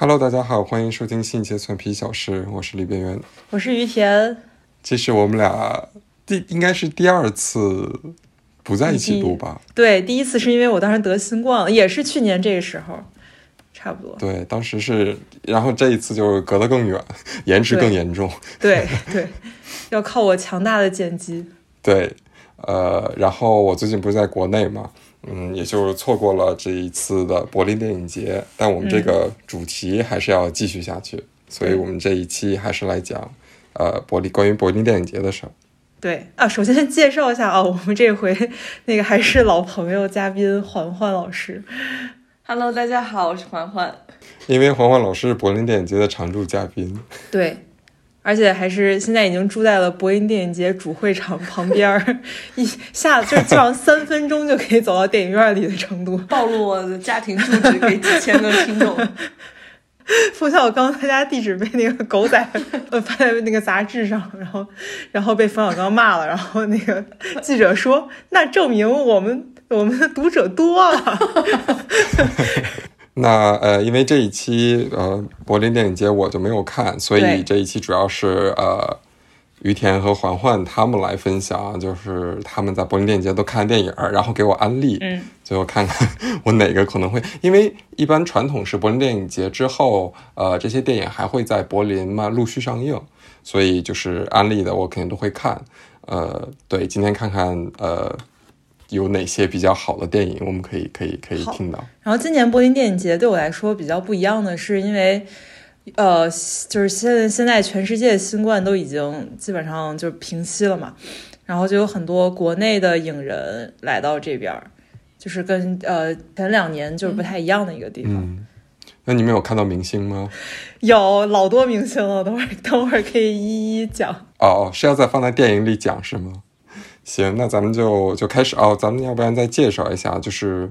Hello，大家好，欢迎收听《新一节蒜皮小事》，我是李边缘。我是于田，这是我们俩第应该是第二次不在一起录吧？对，第一次是因为我当时得新冠了，也是去年这个时候，差不多。对，当时是，然后这一次就隔得更远，延迟更严重。对对，要靠我强大的剪辑。对，呃，然后我最近不是在国内嘛，嗯，也就是错过了这一次的柏林电影节，但我们这个主题还是要继续下去，所以我们这一期还是来讲，呃，柏林关于柏林电影节的事儿。对啊，首先介绍一下啊，我们这回 那个还是老朋友嘉宾环环老师。Hello，大家好，我是环环。因为环环老师是柏林电影节的常驻嘉宾，对，而且还是现在已经住在了柏林电影节主会场旁边儿，一下就是基本上三分钟就可以走到电影院里的程度。暴露我的家庭住址给几千个听众。冯小刚他家地址被那个狗仔呃发在那个杂志上，然后然后被冯小刚骂了，然后那个记者说，那证明我们我们的读者多了。那呃，因为这一期呃柏林电影节我就没有看，所以这一期主要是呃于田和环环他们来分享，就是他们在柏林电影节都看电影，然后给我安利，嗯，最后看看 我哪个可能会，因为一般传统是柏林电影节之后，呃这些电影还会在柏林嘛陆续上映，所以就是安利的我肯定都会看，呃对，今天看看呃有哪些比较好的电影，我们可以可以可以听到。然后今年柏林电影节对我来说比较不一样的是，因为呃，就是现在现在全世界新冠都已经基本上就是平息了嘛，然后就有很多国内的影人来到这边，就是跟呃前两年就是不太一样的一个地方。嗯，那你们有看到明星吗？有老多明星了，等会儿等会儿可以一一讲。哦哦，是要再放在电影里讲是吗？行，那咱们就就开始哦。咱们要不然再介绍一下，就是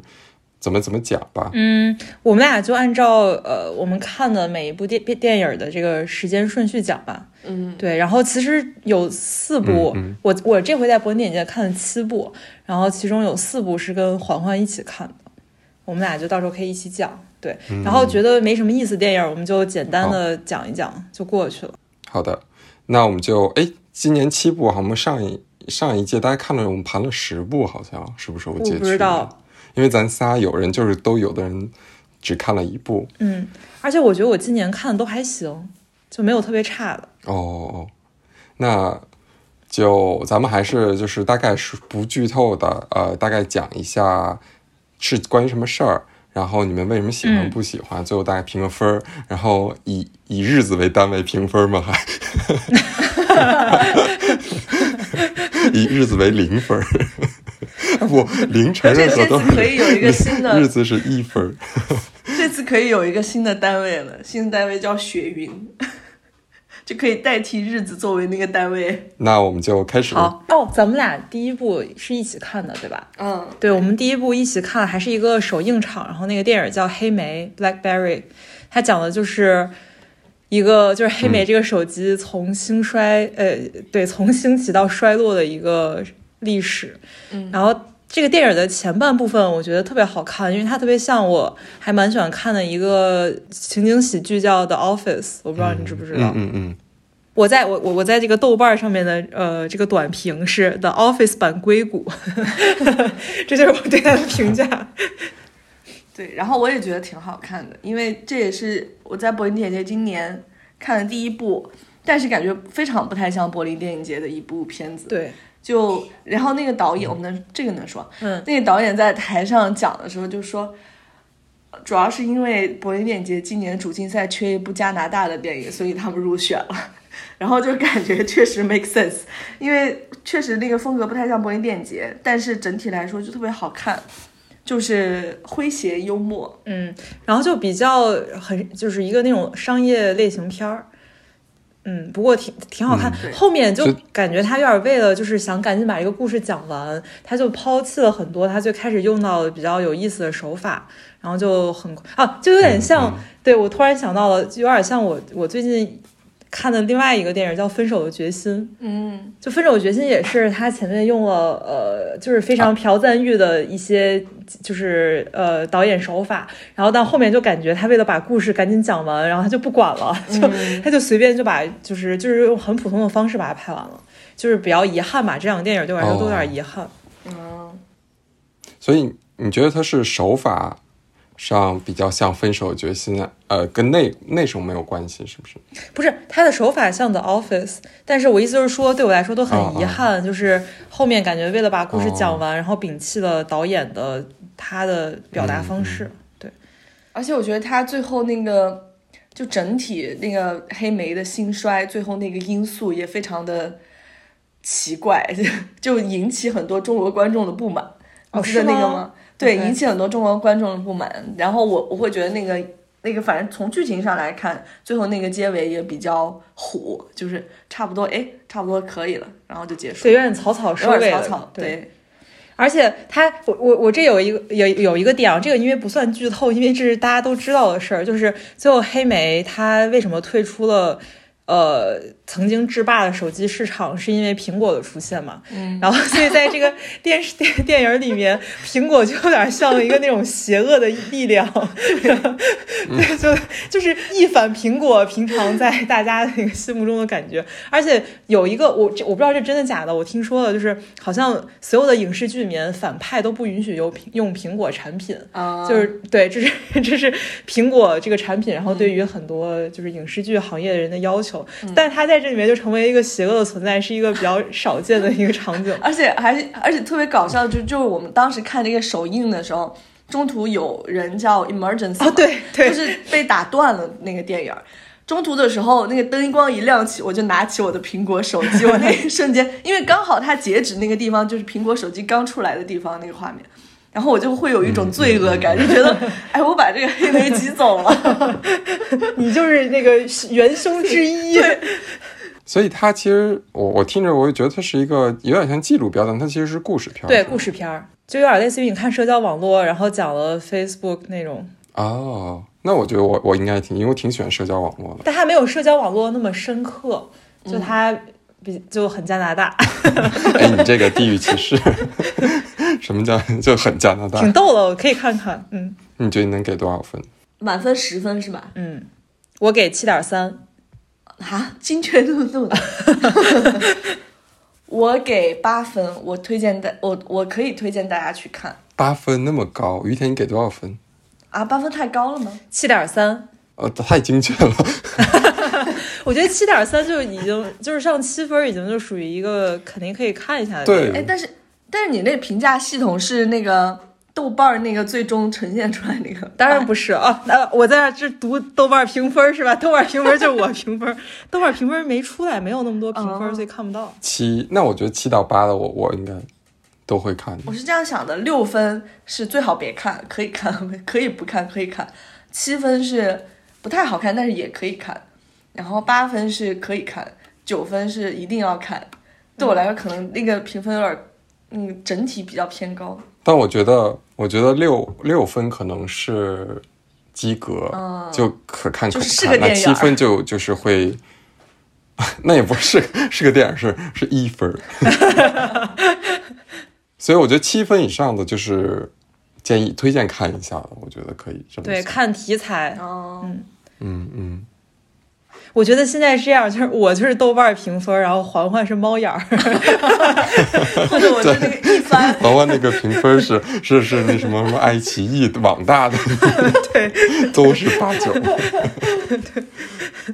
怎么怎么讲吧。嗯，我们俩就按照呃我们看的每一部电电影的这个时间顺序讲吧。嗯，对，然后其实有四部，嗯嗯我我这回在柏林电影节看了七部，然后其中有四部是跟环环一起看的，我们俩就到时候可以一起讲。对，嗯然后觉得没什么意思电影，我们就简单的讲一讲就过去了。好的，那我们就哎，今年七部，好，我们上一上一届大家看了，我们盘了十部，好像是不是？我记得不知道去年，因为咱仨有人就是都有的人只看了一部。嗯，而且我觉得我今年看的都还行，就没有特别差的。哦哦，那就咱们还是就是大概是不剧透的，呃，大概讲一下是关于什么事儿，然后你们为什么喜欢嗯不喜欢，最后大概评个分儿，然后以以日子为单位评分吗？还 以日子为零分儿，不凌晨这这任何都次可以有一个新的日子是一分儿。这次可以有一个新的单位了，新的单位叫雪云，就可以代替日子作为那个单位。那我们就开始。好哦，咱们俩第一部是一起看的，对吧？嗯，对，我们第一部一起看，还是一个首映场，然后那个电影叫《黑莓》（Blackberry），它讲的就是一个就是黑莓这个手机从兴衰，呃，对，从兴起到衰落的一个历史。嗯然后这个电影的前半部分我觉得特别好看，因为它特别像我还蛮喜欢看的一个情景喜剧叫《The Office》，我不知道你知不知道。嗯嗯嗯，我在我我我在这个豆瓣上面的呃这个短评是 The Office 版硅谷，这就是我对它的评价。对，然后我也觉得挺好看的，因为这也是我在柏林电影节今年看的第一部，但是感觉非常不太像柏林电影节的一部片子。对，就然后那个导演，我们能这个能说，嗯，那个导演在台上讲的时候就说，主要是因为柏林电影节今年主竞赛缺一部加拿大的电影，所以他们入选了。然后就感觉确实 make sense，因为确实那个风格不太像柏林电影节，但是整体来说就特别好看，就是诙谐幽默。嗯，然后就比较很就是一个那种商业类型片儿。嗯，不过挺挺好看。对后面就就感觉他有点为了就是想赶紧把这个故事讲完，他就抛弃了很多他最开始用到的比较有意思的手法，然后就很啊，就有点像。嗯对我突然想到了，就有点像我我最近看的另外一个电影叫《分手的决心》。嗯，就《分手的决心》也是他前面用了呃，就是非常朴赞玉的一些就是呃导演手法，然后到后面就感觉他为了把故事赶紧讲完，然后他就不管了，就、他就随便就把就是就是用很普通的方式把它拍完了，就是比较遗憾吧。这两个电影对我来说都有点遗憾。嗯，所以你觉得他是手法上比较像《分手的决心》，呃，跟内内容没有关系，是不是？不是他的手法像 The Office，但是我意思就是说，对我来说都很遗憾，就是后面感觉为了把故事讲完，然后摒弃了导演的他的表达方式。对，而且我觉得他最后那个就整体那个黑莓的兴衰，最后那个因素也非常的奇怪，就引起很多中国观众的不满。哦，记得那个吗？吗？对，引起很多中国观众的不满。然后我我会觉得那个那个，反正从剧情上来看，最后那个结尾也比较虎，就是差不多，哎，差不多可以了，然后就结束对，有点草草收尾了。有点草草，对。对，而且他，我我我这有一个有有一个点啊，这个因为不算剧透，因为这是大家都知道的事儿，就是最后黑莓他为什么退出了。呃，曾经制霸的手机市场是因为苹果的出现嘛？嗯，然后所以在这个 电视电电影里面，苹果就有点像一个那种邪恶的力量，对，就 就是一反苹果平常在大家那个心目中的感觉。而且有一个我这我不知道这真的假的，我听说了，就是好像所有的影视剧里面反派都不允许用苹用苹果产品，啊，就是对，这是 这是苹果这个产品，然后对于很多就是影视剧行业的人的要求，但是它在这里面就成为一个邪恶的存在，是一个比较少见的一个场景。而且还是而且特别搞笑，就就是我们当时看这个首映的时候，中途有人叫 emergency，哦，对对，就是被打断了那个电影。中途的时候，那个灯光一亮起，我就拿起我的苹果手机，我那一瞬间，因为刚好它截止那个地方就是苹果手机刚出来的地方那个画面，然后我就会有一种罪恶感，就觉得，哎，我把这个黑莓挤走了。你就是那个元凶之一。所以它其实我我听着我就觉得它是一个有点像纪录片，但它其实是故事片。对，故事片儿就有点类似于你看社交网络，然后讲了 Facebook 那种，哦，那我觉得我我应该挺，因为我挺喜欢社交网络的。但它没有社交网络那么深刻，就它比就很加拿大，哎，你这个地域歧视，什么叫 就很加拿大挺？逗的，我可以看看。嗯你觉得你能给多少分？满分十分是吧？嗯，我给七点三。啊，精确度那么大。我给八分，我推荐大我我可以推荐大家去看八分那么高，于田你给多少分？啊，八分太高了吗？七点三，呃，太精确了。我觉得七点三就已经就是上七分，已经就属于一个肯定可以看一下的。对哎，但是但是你那评价系统是那个豆瓣儿那个最终呈现出来那个，当然不是啊，那、我在这读豆瓣评分是吧？豆瓣评分就是我评分，豆瓣评分没出来，没有那么多评分，哦所以看不到。七，那我觉得七到八的我我应该都会看我。是这样想的，六分是最好别看，可以看，可以不看，可以看。七分是不太好看，但是也可以看。然后八分是可以看，九分是一定要看。对我来说，可能那个评分有点，嗯，整体比较偏高。但我觉得，我觉得六六分可能是及格，嗯就可看可不看。那七分就就是会，那也不是是个电影，是是一分。所以我觉得七分以上的就是建议推荐看一下的，我觉得可以这么对，看题材，嗯，嗯嗯，我觉得现在是这样，就是我就是豆瓣评分，然后环环是猫眼儿。或者我是那个一番，环环那个评分是是是那什么什么爱奇艺网大的，对，都是八九。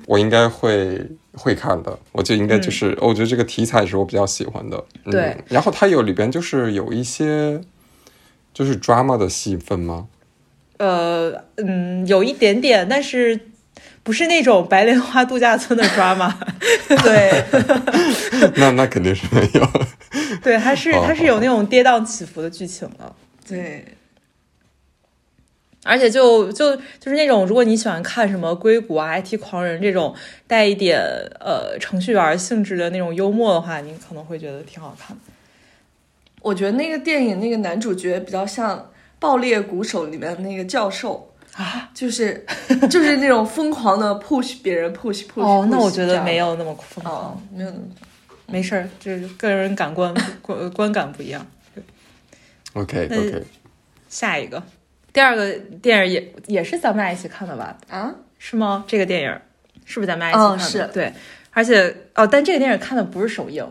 我应该会会看的，我就应该就是，我觉得这个题材是我比较喜欢的。嗯、对，然后它有里边就是有一些就是 drama 的戏份吗？呃，嗯，有一点点，但是不是那种白莲花度假村的 drama。对，那那肯定是没有。对，它是好它是有那种跌宕起伏的剧情的。对，而且就就就是那种，如果你喜欢看什么硅谷啊、IT 狂人这种带一点呃程序员性质的那种幽默的话，你可能会觉得挺好看的。我觉得那个电影那个男主角比较像《爆裂鼓手》里面那个教授，啊，就是 就是那种疯狂的 push 别人 push push。哦，那我觉得没有那么疯哦狂，，没有那么没事儿，就是个人感官观 观感不一样。OK OK，下一个，第二个电影也也是咱们俩一起看的吧？啊。是吗？这个电影是不是咱们俩一起看的？哦是对，而且哦，但这个电影看的不是首映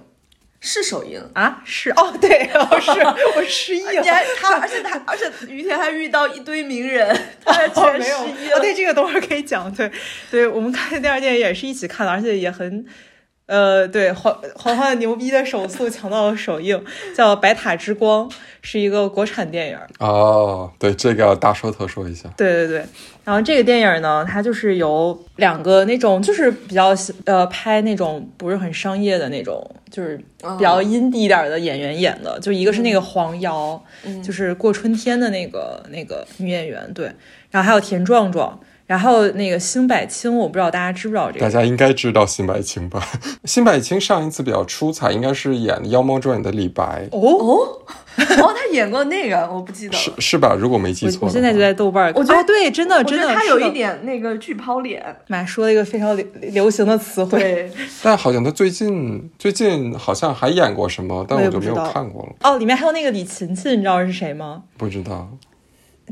是首映，啊，是哦，对，哦是，我失忆了 你。还他，而且他，而且于田还遇到一堆名人，他全，失忆了。哦，对，这个等会儿可以讲。对，对我们看第二电影也是一起看的，而且也很，呃，对，黄黄欢牛逼的手速抢到了首映，叫《白塔之光》，是一个国产电影。哦，对，这个要大说特说一下。对对对，然后这个电影呢，它就是由两个那种就是比较呃拍那种不是很商业的那种，就是比较阴地一点的演员演的，就一个是那个黄瑶，就是过春天的那个那个女演员，对，然后还有田壮壮。然后那个辛柏青，我不知道大家知不知道这个，大家应该知道辛柏青吧？辛柏青上一次比较出彩，应该是演《妖猫传》里的李白，哦，哦，哦，他演过那个，我不记得。是是吧？如果没记错我现在就在豆瓣儿，我觉得哦对，真的真的他有一点那个巨抛脸。妈说了一个非常流流行的词汇，对，但好像他最近最近好像还演过什么，但我就没有看过了，哦，里面还有那个李勤勤，你知道是谁吗？不知道。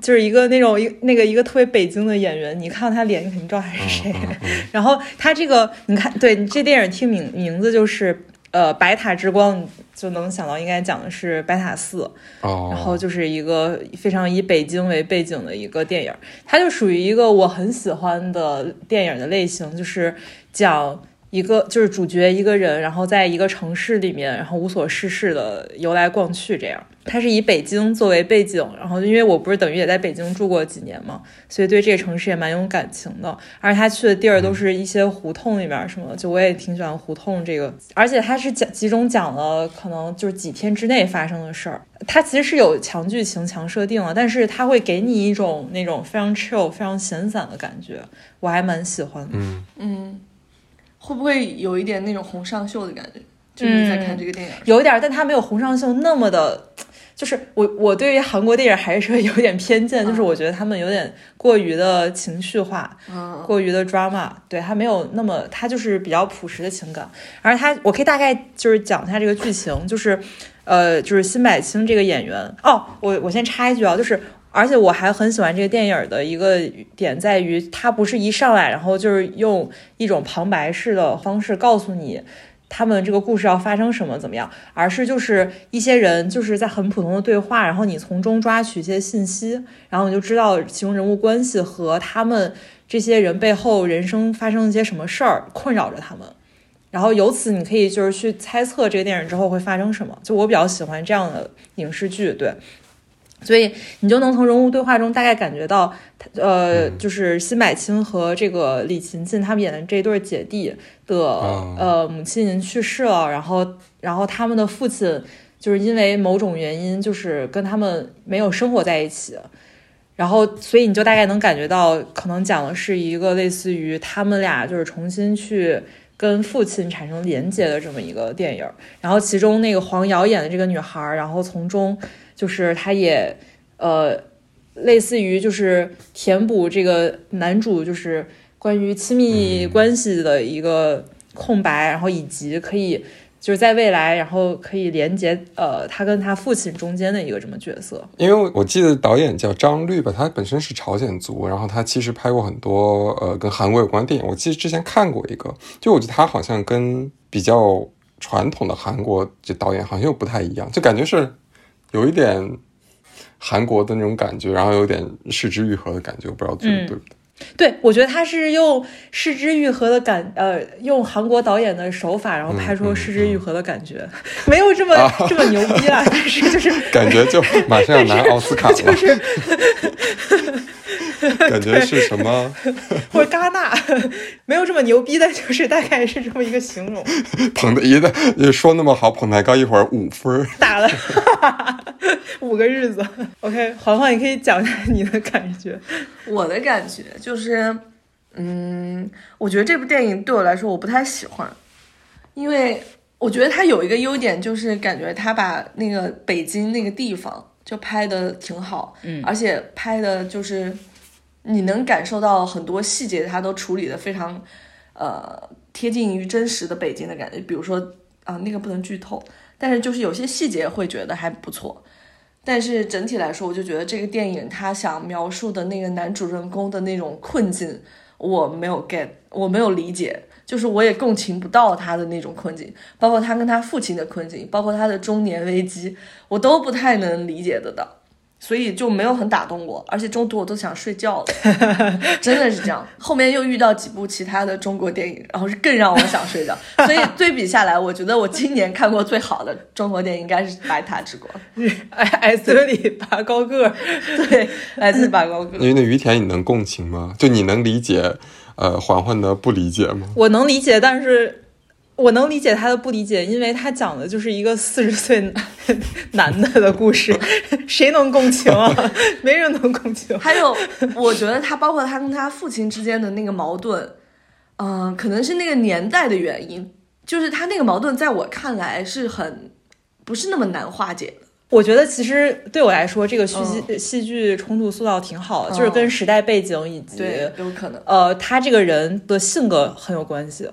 就是一个那种一那个一个特别北京的演员，你看到他脸，你肯定知道他是谁。嗯嗯 然后他这个，你看，对你这电影听名名字就是呃白塔之光，就能想到应该讲的是白塔寺。哦，然后就是一个非常以北京为背景的一个电影，它就属于一个我很喜欢的电影的类型，就是讲一个就是主角一个人，然后在一个城市里面，然后无所事事的游来逛去这样。它是以北京作为背景，然后因为我不是等于也在北京住过几年嘛，所以对这个城市也蛮有感情的。而且他去的地儿都是一些胡同里面什么的，就我也挺喜欢胡同这个。而且他是讲集中讲了可能就是几天之内发生的事儿。它其实是有强剧情、强设定了，但是它会给你一种那种非常 chill、非常闲散的感觉，我还蛮喜欢的。嗯，嗯，会不会有一点那种洪尚秀的感觉？就是你在看这个电影，有一点，但它没有洪尚秀那么的，就是我我对于韩国电影还是有点偏见，就是我觉得他们有点过于的情绪化，嗯，过于的 drama，对它没有那么，它就是比较朴实的情感。而它，我可以大概就是讲一下这个剧情，就是，呃，就是辛柏青这个演员哦，我我先插一句啊，就是。而且我还很喜欢这个电影的一个点在于，它不是一上来然后就是用一种旁白式的方式告诉你他们这个故事要发生什么怎么样，而是就是一些人就是在很普通的对话，然后你从中抓取一些信息，然后你就知道其中人物关系和他们这些人背后人生发生一些什么事儿困扰着他们。然后由此你可以就是去猜测这个电影之后会发生什么。就我比较喜欢这样的影视剧，对，所以你就能从人物对话中大概感觉到，呃，就是辛柏青和这个李勤勤他们演的这对姐弟的、哦呃母亲已经去世了，然后然后他们的父亲就是因为某种原因就是跟他们没有生活在一起。然后，所以你就大概能感觉到，可能讲的是一个类似于他们俩就是重新去跟父亲产生连接的这么一个电影。然后其中那个黄瑶演的这个女孩儿，然后从中就是他也呃，类似于就是填补这个男主就是关于亲密关系的一个空白，然后以及可以就是在未来，然后可以连接呃他跟他父亲中间的一个这么角色。因为我记得导演叫张律吧，他本身是朝鲜族，然后他其实拍过很多呃跟韩国有关的电影。我记得之前看过一个，就我觉得他好像跟比较传统的韩国这导演好像又不太一样，就感觉是有一点韩国的那种感觉，然后有点失之愈合的感觉，我不知道对不对不对。对，我觉得他是用失之愈合的感，呃，用韩国导演的手法，然后拍出失之愈合的感觉，没有这么、这么牛逼啊，但是就是感觉就马上要拿奥斯卡了，就是 感觉是什么或者戛纳，没有这么牛逼，的就是大概是这么一个形容。捧的一的说那么好，捧太高一会儿五分儿。打了 五个日子。OK，黄黄，你可以讲一下你的感觉。我的感觉就是，嗯，我觉得这部电影对我来说我不太喜欢，因为我觉得它有一个优点，就是感觉它把那个北京那个地方就拍的挺好，嗯而且拍的就是你能感受到很多细节，它都处理的非常呃贴近于真实的北京的感觉。比如说啊、那个不能剧透，但是就是有些细节会觉得还不错。但是整体来说，我就觉得这个电影他想描述的那个男主人公的那种困境，我没有 get，我没有理解，就是我也共情不到他的那种困境，包括他跟他父亲的困境，包括他的中年危机，我都不太能理解得到，所以就没有很打动我，而且中途我都想睡觉了，真的是这样。后面又遇到几部其他的中国电影，然后是更让我想睡觉，所以对比下来，我觉得我今年看过最好的中国电影应该是《白塔之光 》，矮矮子里拔高个儿，对，来自拔高个。因为那于田你能共情吗？就你能理解呃环环的不理解吗？我能理解，但是我能理解他的不理解，因为他讲的就是一个四十岁 男的的故事，谁能共情啊？没人能共情。还有，我觉得他包括他跟他父亲之间的那个矛盾，嗯、可能是那个年代的原因，就是他那个矛盾在我看来是很不是那么难化解的。我觉得其实对我来说，这个戏剧、戏剧冲突塑造挺好的，就是跟时代背景以及对，有可能。呃他这个人的性格很有关系。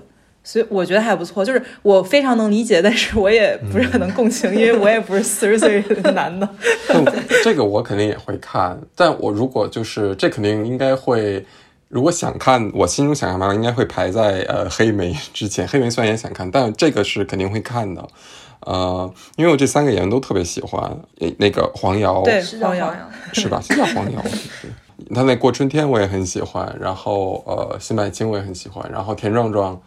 所以我觉得还不错，就是我非常能理解，但是我也不是很能共情，因为我也不是四十岁的 男的。这个我肯定也会看，但我如果就是这肯定应该会，如果想看，我心中想看嘛，应该会排在呃黑莓之前。黑莓虽然也想看，但这个是肯定会看的。呃，因为我这三个演员都特别喜欢，那个黄瑶对是叫黄瑶瑶，是吧？是叫黄瑶，对他那过春天我也很喜欢，然后呃辛柏青我也很喜欢，然后田壮壮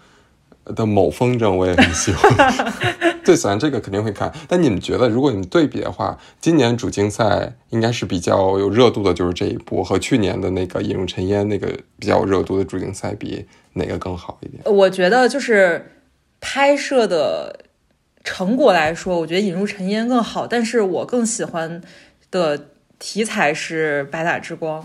的某风筝我也很喜欢。最喜欢这个肯定会看，但你们觉得，如果你们对比的话，今年主竞赛应该是比较有热度的，就是这一部和去年的那个《引入尘烟》那个比较有热度的主竞赛比，哪个更好一点？我觉得就是拍摄的成果来说，我觉得《引入尘烟》更好，但是我更喜欢的题材是《白塔之光》。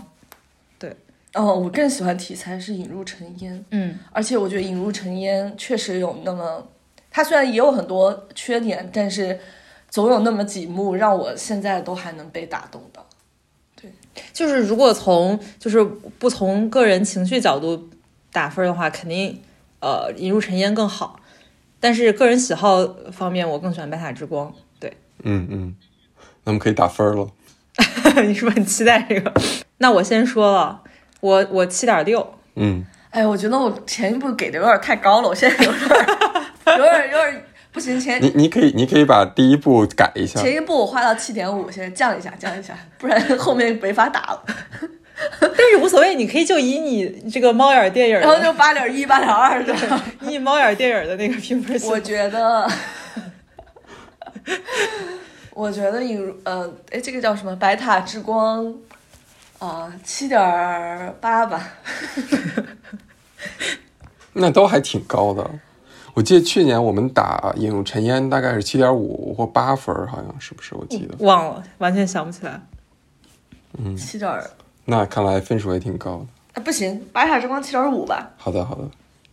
哦，我更喜欢题材是引入尘烟，嗯，而且我觉得引入尘烟确实有那么，它虽然也有很多缺点，但是总有那么几幕让我现在都还能被打动的。对。就是如果从就是不从个人情绪角度打分的话，肯定呃《引入尘烟》更好。但是个人喜好方面，我更喜欢《白塔之光》。对，嗯嗯，那么可以打分了。你是不是很期待这个？那我先说了，我我七点六。嗯，哎，我觉得我前一步给的有点太高了，我现在有点有点有点不行，前你你可以你可以把第一步改一下。前一步我花到七点五，现在降一下降一下，不然 后面没法打了。但是无所谓，你可以就以你这个猫眼电影，然后就八点一、八点二的。以猫眼电影的那个评分我觉得，我觉得引入呃，哎，这个叫什么？白塔之光，啊、七点八吧。那都还挺高的。我记得去年我们打《引入尘烟》大概是七点五或八分，好像是不是？我记得。忘了，完全想不起来。嗯七点儿，那看来分数也挺高的。啊，不行，白塔之光七点五吧，好的，好的，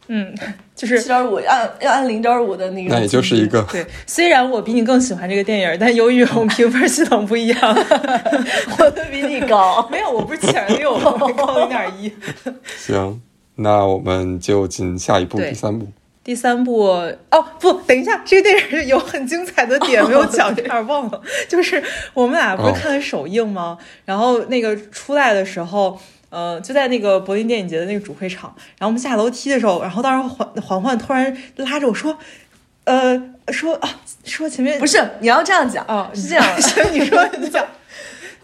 嗯，就是七点五，按要按零点五的那个。那也就是一个对，虽然我比你更喜欢这个电影，但由于我们评分系统不一样，我的比你高。没有，我不是七点六，我高零点一。行，那我们就进下一步，第三步。第三部哦不，等一下，这个电影有很精彩的点没有讲，有点忘了。就是我们俩不是看了首映吗？然后那个出来的时候，呃，就在那个柏林电影节的那个主会场，然后我们下楼梯的时候，然后当时环环环突然拉着我说，呃，说啊，说前面不是，你要这样讲啊，是这样的。行，你说你讲。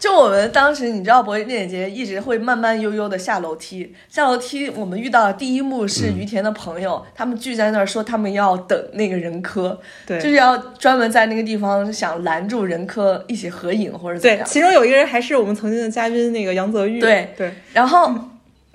就我们当时，你知道柏林电影节一直会慢慢悠悠的下楼梯，下楼梯我们遇到的第一幕是于田的朋友，他们聚在那儿说他们要等那个人科，对，就是要专门在那个地方想拦住人科一起合影或者怎么对，样。其中有一个人还是我们曾经的嘉宾那个杨泽玉，对对，然后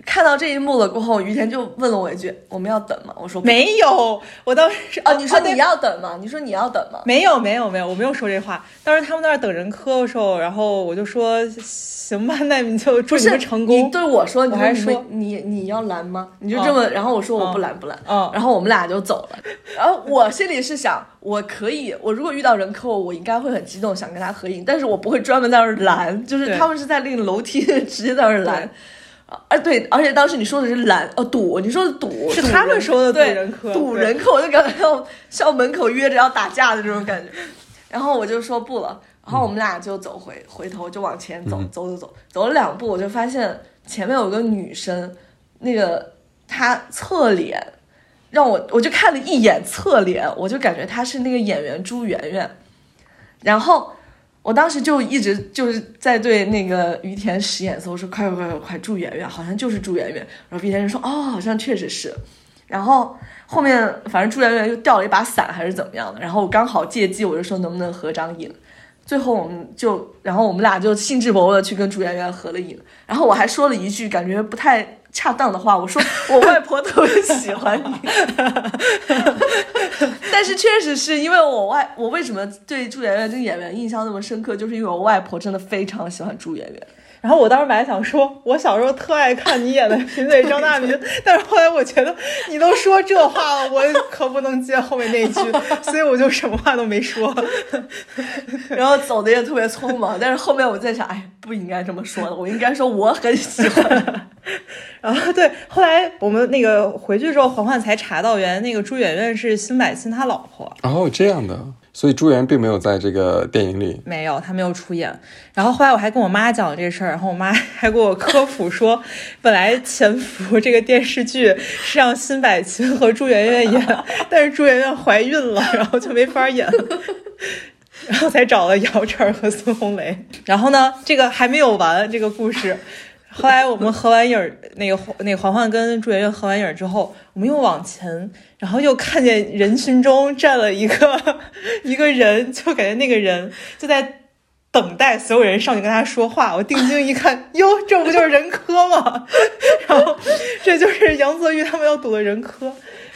看到这一幕了过后，于田就问了我一句：“我们要等吗？”我说：“。没有，我当时哦，你说你要等吗？你说你要等吗？没有没有没有，我没有说这话。当时他们在那儿等人磕的时候，然后我就说行吧，那你就祝你们成你功。对我说，你还说说你你你要拦吗？你就这么，然后我说我不拦不拦，嗯然后我们俩就走了。然后我心里是想，我可以，我如果遇到人磕，我应该会很激动，想跟他合影，但是我不会专门在那儿拦，就是他们是在那个楼梯直接在那儿拦对。啊，对，而且当时你说的是拦，哦堵，你说的堵，是他们说的堵对人科堵人科，我就感觉要校门口约着要打架的这种感觉。然后我就说不了，然后我们俩就走回回头就往前走，走走走，走了两步，我就发现前面有个女生，那个她侧脸让我我就看了一眼侧脸，我就感觉她是那个演员朱媛媛，然后。我当时就一直就是在对那个于田使眼色，我说快快快快快，朱媛媛好像就是朱媛媛。然后于田就说哦，好像确实是。然后后面反正朱媛媛又掉了一把伞还是怎么样的，然后我刚好借机我就说能不能合张影。最后我们就，然后我们俩就兴致勃勃的去跟朱媛媛合了影。然后我还说了一句感觉不太恰当的话，我说 我外婆特别喜欢你。但是确实是因为我外，我为什么对朱媛媛这个演员印象那么深刻，就是因为我外婆真的非常喜欢朱媛媛。然后我当时本来想说，我小时候特爱看你演的《贫嘴张大民》，但是后来我觉得你都说这话了，我可不能接后面那一句，所以我就什么话都没说。然后走的也特别匆忙，但是后面我在想，哎，不应该这么说的，我应该说我很喜欢。然后对，后来我们那个回去之后，环环才查到，原来那个朱媛媛是辛柏青他老婆。哦，这样的，所以朱媛并没有在这个电影里。没有，他没有出演。然后后来我还跟我妈讲了这事儿，然后我妈 还给我科普说，本来《潜伏》这个电视剧是让辛柏青和朱媛媛演，但是朱媛媛怀孕了，然后就没法演了。然后才找了姚晨和孙红雷。然后呢，这个还没有完，这个故事。后来我们合完影儿，那个那个环环跟朱媛媛合完影儿之后，我们又往前，然后又看见人群中站了一个 一个人，就感觉那个人就在等待所有人上去跟他说话。我定睛一看，哟，这不就是任科吗？然后这就是杨泽玉他们要赌的任科。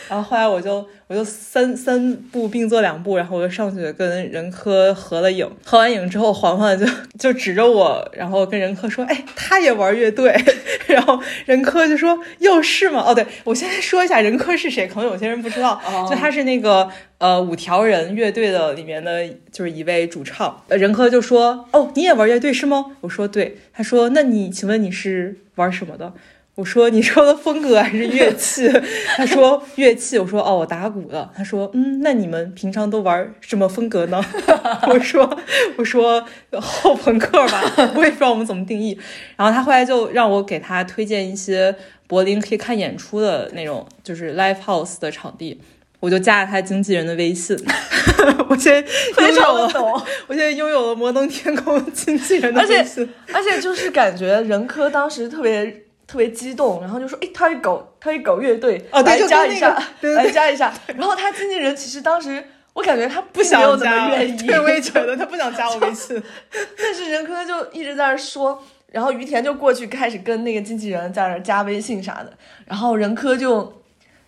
然后后来我就我就三三步并作两步，然后我就上去跟任科合了影。合完影之后，环环就就指着我，然后跟任科说：“哎，他也玩乐队。”然后任科就说：“又是吗？”哦，对我先说一下任科是谁，可能有些人不知道，就他是那个呃五条人乐队的里面的就是一位主唱。呃任科就说：“哦，你也玩乐队是吗？”我说：“对。”他说：“那你请问你是玩什么的？”我说你说的风格还是乐器？他说乐器。我说哦，我打鼓的。他说嗯，那你们平常都玩什么风格呢？我说我说后朋克吧，我也不知道我们怎么定义。然后他后来就让我给他推荐一些柏林可以看演出的那种，就是 live house 的场地。我就加了他经纪人的微信，我现在非常拥有懂了，我现在拥有了摩登天空经纪人的而且微信。而且就是感觉任科当时特别特别激动，然后就说：“哎，他一搞，他一搞乐队，来加一下，对对对来加一下。”然后他经纪人其实当时我感觉他不想没有那加我，么愿意，对，我也觉得他不想加我微信。但是任科就一直在那说，然后于田就过去开始跟那个经纪人在那加微信啥的，然后任科就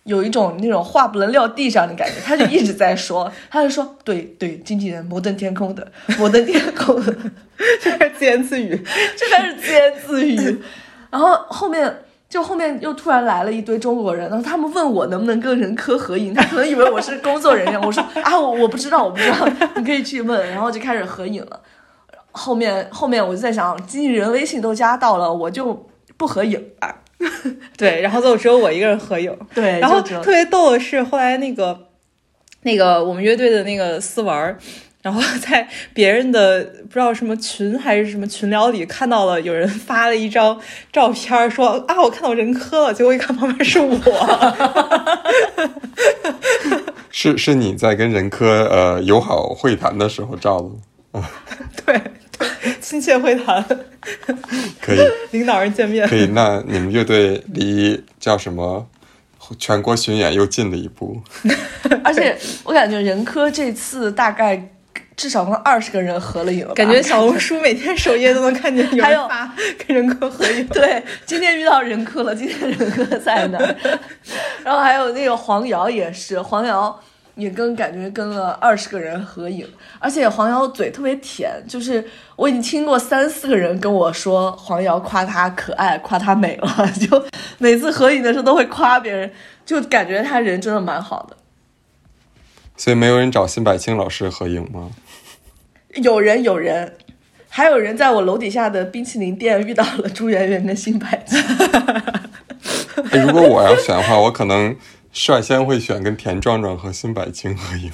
有一种那种话不能撂地上的感觉，他就一直在说，他就说对对，经纪人摩登天空的，摩登天空的，这是自言自语。这才是自言自语。然后后面就后面又突然来了一堆中国人，然后他们问我能不能跟人科合影，他可能以为我是工作人员，我说啊我我不知道我不知道，你可以去问，然后就开始合影了。后面后面我就在想，经纪人微信都加到了，我就不合影啊。对，然后就只有我一个人合影。对，然后特别逗的是，后来那个那个我们乐队的那个思文儿，然后在别人的不知道什么群还是什么群聊里看到了有人发了一张照片儿，说啊我看到任科了，结果一看旁边是我。是是你在跟任科呃友好会谈的时候照的啊？对对，亲切会谈，可以领导人见面可。以，那你们乐队离叫什么全国巡演又近了一步。而且我感觉任科这次大概至少跟二十个人合了影了，感觉小红书每天首页都能看见有人 发跟任科合影。对，今天遇到任科了，今天任科在哪儿？然后还有那个黄瑶也是，黄瑶也跟感觉跟了二十个人合影，而且黄瑶嘴特别甜，就是我已经听过三四个人跟我说黄瑶夸她可爱，夸她美了，就每次合影的时候都会夸别人，就感觉她人真的蛮好的。所以没有人找辛柏青老师合影吗？有人有人，还有人在我楼底下的冰淇淋店遇到了朱媛媛跟辛柏青。哎如果我要选的话，我可能率先会选跟田壮壮和辛柏青合影。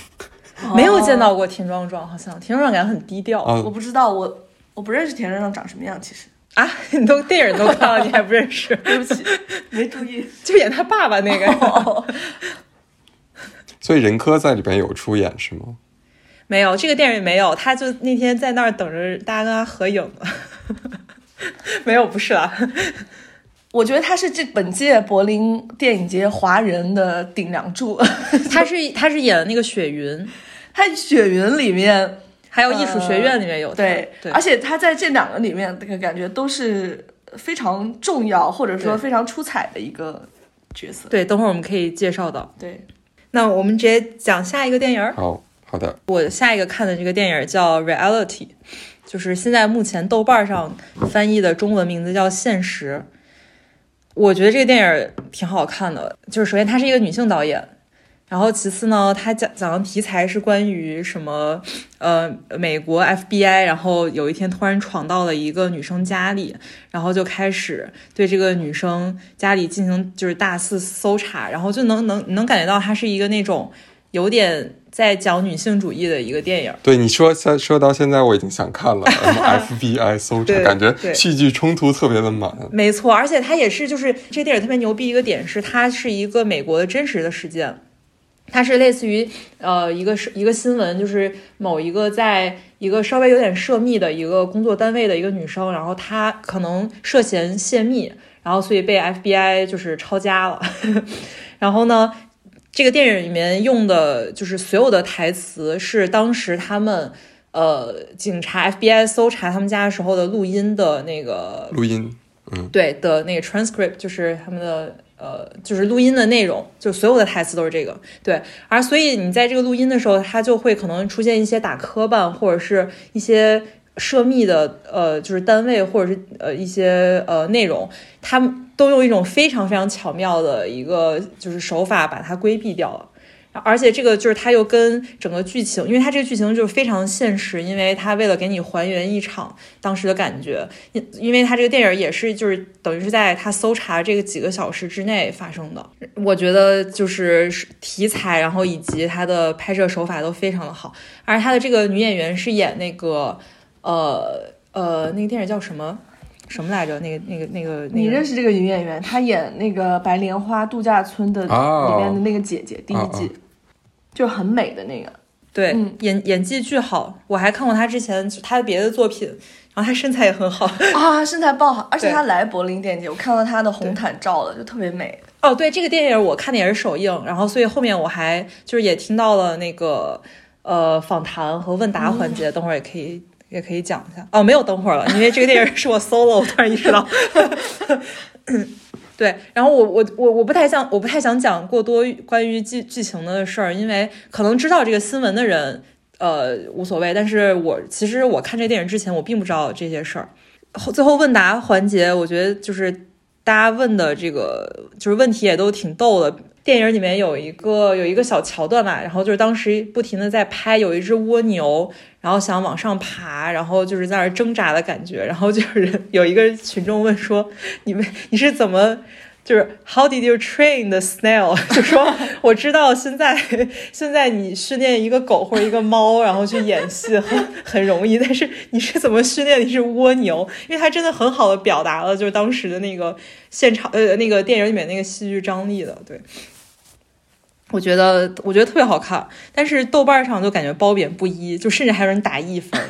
没有见到过田壮壮，好像田壮壮感觉很低调啊我不知道，我我不认识田壮壮长什么样，其实啊！你都电影都看了，你还不认识？对不起，没注意。就演他爸爸那个。哦所以任科在里边有出演是吗？没有，这个电影里没有，他就那天在那儿等着大家跟他合影呢。没有，不是啦。我觉得他是这本届柏林电影节华人的顶梁柱。他是他是演的那个雪云，他《雪云》里面还有艺术学院里面有他、对对，而且他在这两个里面，那个感觉都是非常重要或者说非常出彩的一个角色。对，等会儿我们可以介绍到。对，那我们直接讲下一个电影儿。好好的，我下一个看的这个电影叫《Reality》，就是现在目前豆瓣上翻译的中文名字叫《现实》。我觉得这个电影挺好看的，就是首先她是一个女性导演，然后其次呢，他讲讲的题材是关于什么？呃，美国 FBI，然后有一天突然闯到了一个女生家里，然后就开始对这个女生家里进行就是大肆搜查，然后就能能能感觉到它是一个那种有点在讲女性主义的一个电影。对你说说说到现在，我已经想看了。什么 FBI 搜查，感觉戏剧冲突特别的满。没错，而且它也是，就是这个电影特别牛逼一个点是，它是一个美国的真实的事件，它是类似于呃一个是一个新闻，就是某一个在一个稍微有点涉密的一个工作单位的一个女生，然后她可能涉嫌泄密，然后所以被 FBI 就是抄家了，然后呢。这个电影里面用的就是所有的台词是当时他们呃警察 FBI 搜查他们家的时候的录音的那个录音，嗯对的那个 transcript 就是他们的呃，就是录音的内容，就所有的台词都是这个。对，而所以你在这个录音的时候，它就会可能出现一些打磕绊，或者是一些涉密的呃，就是单位或者是呃一些呃内容，他们都用一种非常非常巧妙的一个就是手法把它规避掉了。而且这个就是它又跟整个剧情，因为它这个剧情就是非常现实，因为它为了给你还原一场当时的感觉，因因为它这个电影也是就是等于是在他搜查这个几个小时之内发生的。我觉得就是题材，然后以及它的拍摄手法都非常的好。而它的这个女演员是演那个呃呃那个电影叫什么什么来着？那个那个那个你认识这个女演员？她演那个《白莲花度假村》的哦里面的那个姐姐，第一季、哦就很美的那个。对，嗯演演技巨好。我还看过她之前她的别的作品，然后她身材也很好。啊，身材爆好，而且她来柏林电影节，我看到她的红毯照了，就特别美。哦，对，这个电影我看的也是首映，然后所以后面我还就是也听到了那个呃访谈和问答环节，等会儿也可以也可以讲一下。哦，没有等会儿了，因为这个电影是我 solo，我突然意识到。对，然后我我我我不太想我不太想讲过多关于剧剧情的事儿，因为可能知道这个新闻的人呃无所谓，但是我其实我看这电影之前我并不知道这些事儿。后最后问答环节，我觉得就是大家问的这个就是问题也都挺逗的。电影里面有一个有一个小桥段吧，然后就是当时不停的在拍有一只蜗牛，然后想往上爬，然后就是在那儿挣扎的感觉，然后就是 有一个群众问说：“你们你是怎么？”就是 How did you train the snail？就说 我知道现在现在你训练一个狗或者一个猫，然后去演戏很很容易，但是你是怎么训练的一只蜗牛？因为它真的很好的表达了就是当时的那个现场呃那个电影里面那个戏剧张力的，对。我觉得我觉得特别好看，但是豆瓣上就感觉褒贬不一，就甚至还有人打一分，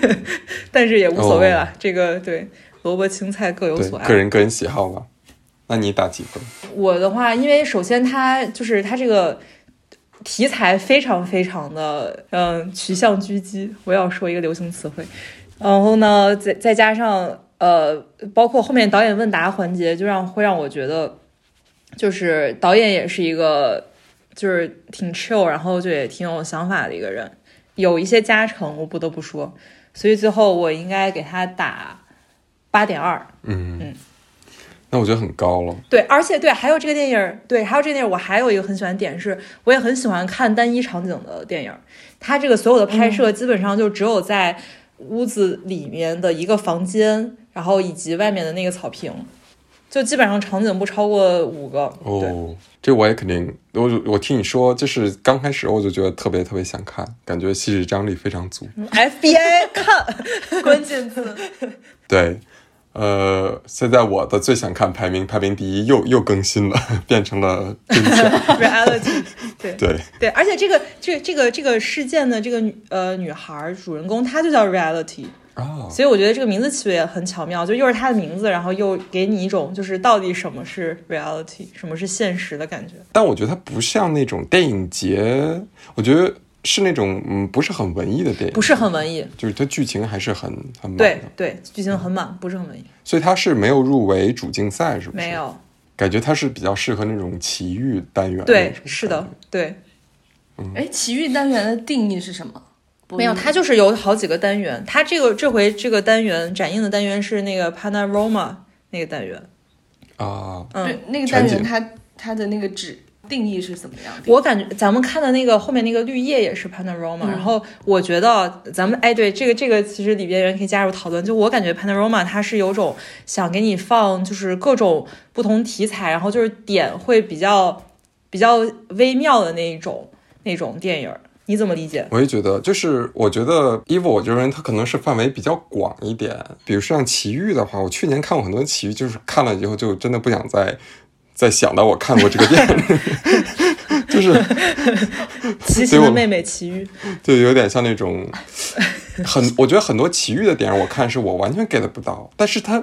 但是也无所谓了。哦这个对萝卜青菜各有所爱，个人个人喜好吧。那你打几分？我的话，因为首先它就是它这个题材非常非常的嗯取向狙击，我要说一个流行词汇，然后呢，再再加上呃，包括后面导演问答环节，就让会让我觉得，就是导演也是一个就是挺 chill，然后就也挺有想法的一个人，有一些加成，我不得不说，所以最后我应该给他打八点二。嗯嗯那我觉得很高了。对，而且对，还有这个电影，对，还有这个电影，我还有一个很喜欢的点是，我也很喜欢看单一场景的电影儿。它这个所有的拍摄基本上就只有在屋子里面的一个房间，然后以及外面的那个草坪，就基本上场景不超过五个。哦，这我也肯定，我我听你说，就是刚开始我就觉得特别特别想看，感觉戏剧张力非常足。FBI 看 关键字。对，呃，现在我的最想看排名排名第一又又更新了，变成了 reality，对对，对，而且这个这这个这个事件的这个女呃女孩主人公，她就叫 reality，哦，所以我觉得这个名字起的也很巧妙，就又是他的名字，然后又给你一种就是到底什么是 reality，什么是现实的感觉。但我觉得它不像那种电影节，我觉得是那种嗯不是很文艺的电影，不是很文艺，就是它剧情还是很很满对，对，剧情很满，不是很文艺，所以它是没有入围主竞赛，是不是？没，有，感觉它是比较适合那种奇遇单元。对，是的，，对，哎，奇遇单元的定义是什么？没有，它就是有好几个单元，它这个这回这个单元展映的单元是那个 Panorama 那个单元，啊，嗯，对那个单元它它的那个指定义是怎么样的？我感觉咱们看的那个后面那个绿叶也是 Panorama，、然后我觉得咱们哎对这个这个其实里边人可以加入讨论，就我感觉 Panorama 它是有种想给你放就是各种不同题材，然后就是点会比较比较微妙的那一种那种电影儿，你怎么理解？我也觉得，就是我觉得 Evo 我这个人他可能是范围比较广一点，比如说像奇遇的话，我去年看过很多奇遇，就是看了以后就真的不想再再想到我看过这个电影，就是 齐秦的妹妹奇遇，就有点像那种很，我觉得很多奇遇的电影我看是我完全 get 不到，但是它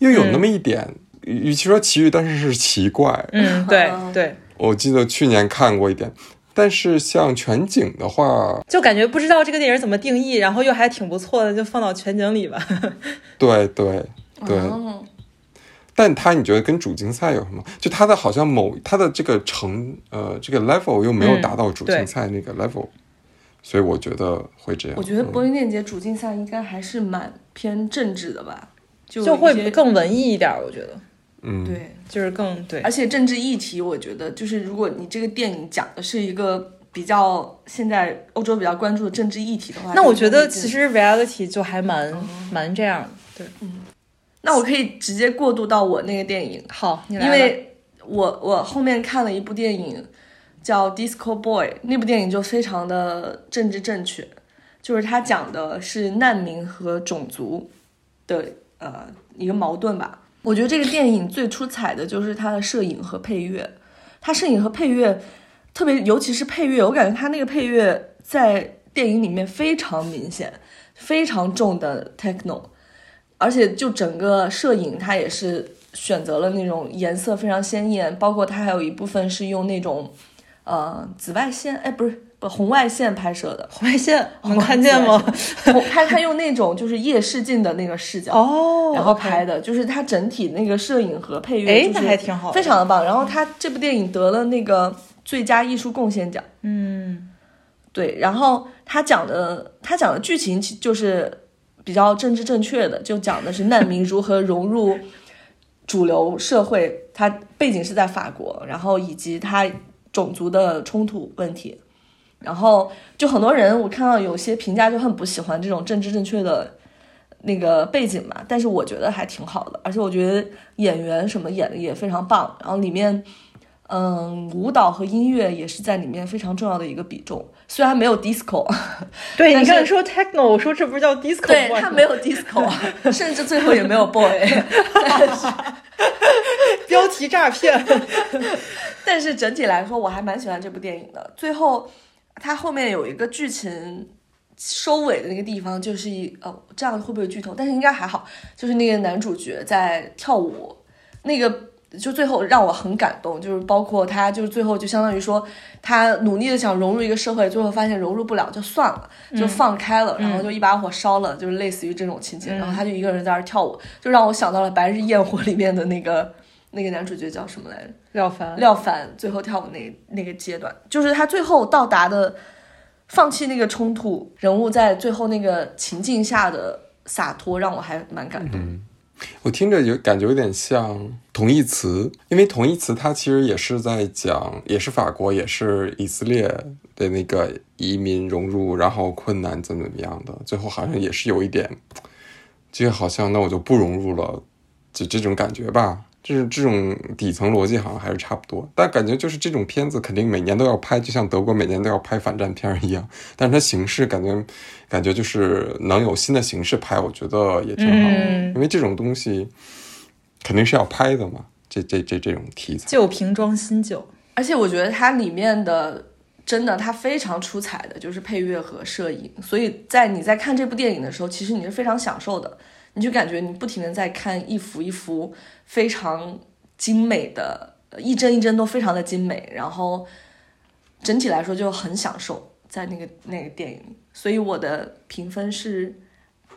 又有那么一点，与与其说奇遇，但是是奇怪。嗯，对对，我记得去年看过一点，但是像全景的话，就感觉不知道这个电影怎么定义，然后又还挺不错的，就放到全景里吧。对 对对。哦但它你觉得跟主竞赛有什么？就它的好像某它的这个成呃这个 level 又没有嗯达到主竞赛那个 level，、所以我觉得会这样。我觉得柏林电影节主竞赛应该还是蛮偏政治的吧，就会更文艺一点，我觉得，嗯，对，就是更对而。且政治议题，我觉得就是如果你这个电影讲的是一个比较现在欧洲比较关注的政治议题的话，那我觉得其实 reality 就还蛮蛮这样对，嗯。那我可以直接过渡到我那个电影，好，你来因为我我后面看了一部电影叫《Disco Boy》，那部电影就非常的政治正确，就是它讲的是难民和种族的呃一个矛盾吧。我觉得这个电影最出彩的就是它的摄影和配乐，它摄影和配乐特别，尤其是配乐，我感觉它那个配乐在电影里面非常明显，非常重的 techno。而且就整个摄影，它也是选择了那种颜色非常鲜艳，包括它还有一部分是用那种呃紫外线，哎，不是红外线拍摄的，红外线能看见吗？红它它用那种就是夜视镜的那个视角。哦，然后拍的，就是它整体那个摄影和配乐，哎那还挺好非常的棒。然后他这部电影得了那个最佳艺术贡献奖。嗯对，然后他讲的他讲的剧情其就是比较政治正确的，就讲的是难民如何融入主流社会，它背景是在法国，然后以及它种族的冲突问题。然后就很多人，我看到有些评价就很不喜欢这种政治正确的那个背景嘛，但是我觉得还挺好的，而且我觉得演员什么演的也非常棒，然后里面。嗯，舞蹈和音乐也是在里面非常重要的一个比重，虽然没有 disco，对你刚才说 techno，我说这不是叫 disco 对它没有 disco，甚至最后也没有 boy，标题诈骗。但是整体来说我还蛮喜欢这部电影的。最后，它后面有一个剧情收尾的那个地方，就是一呃，这样会不会剧透？但是应该还好，就是那个男主角在跳舞，那个。就最后让我很感动，就是包括他，就是最后就相当于说，他努力的想融入一个社会，最后发现融入不了，就算了，就放开了，然后就一把火烧了，就是类似于这种情节。然后他就一个人在那儿跳舞，就让我想到了《白日焰火》里面的那个那个男主角叫什么来着？廖凡，廖凡最后跳舞那那个阶段，就是他最后到达的放弃那个冲突，人物在最后那个情境下的洒脱，让我还蛮感动。我听着有感觉有点像同义词，因为同义词它其实也是在讲，也是法国，也是以色列的那个移民融入，然后困难怎么怎么样的，最后好像也是有一点，就好像那我就不融入了，就这种感觉吧。就是这种底层逻辑好像还是差不多，但感觉就是这种片子肯定每年都要拍，就像德国每年都要拍反战片一样。但是它形式感觉，感觉就是能有新的形式拍，我觉得也挺好。因为这种东西肯定是要拍的嘛，这这这这种题材。旧瓶装新酒，而且我觉得它里面的真的它非常出彩的就是配乐和摄影，所以在你在看这部电影的时候，其实你是非常享受的。你就感觉你不停的在看一幅一幅非常精美的，一帧一帧都非常的精美，然后整体来说就很享受在那个那个电影里，所以我的评分是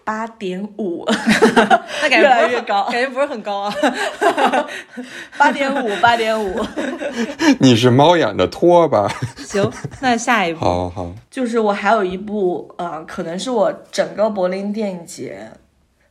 八点五，那感觉越来越高，感觉不是很高啊，八点五，八点五。你是猫眼的托吧？行，那下一部，好好，就是我还有一部，呃，可能是我整个柏林电影节。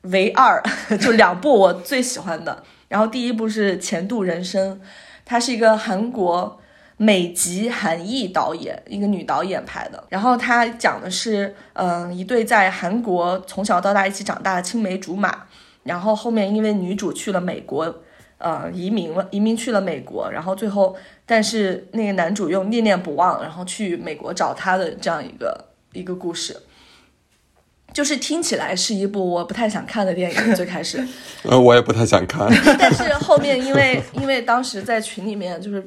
唯二 就两部我最喜欢的，然后第一部是《前度人生》，它是一个韩国美籍韩裔导演，一个女导演拍的。然后它讲的是，嗯，一对在韩国从小到大一起长大的青梅竹马，然后后面因为女主去了美国，呃，移民了，移民去了美国，然后最后，但是那个男主又念念不忘，然后去美国找她的这样一个一个故事。就是听起来是一部我不太想看的电影，最开始，呃，我也不太想看，但是后面因为因为当时在群里面就是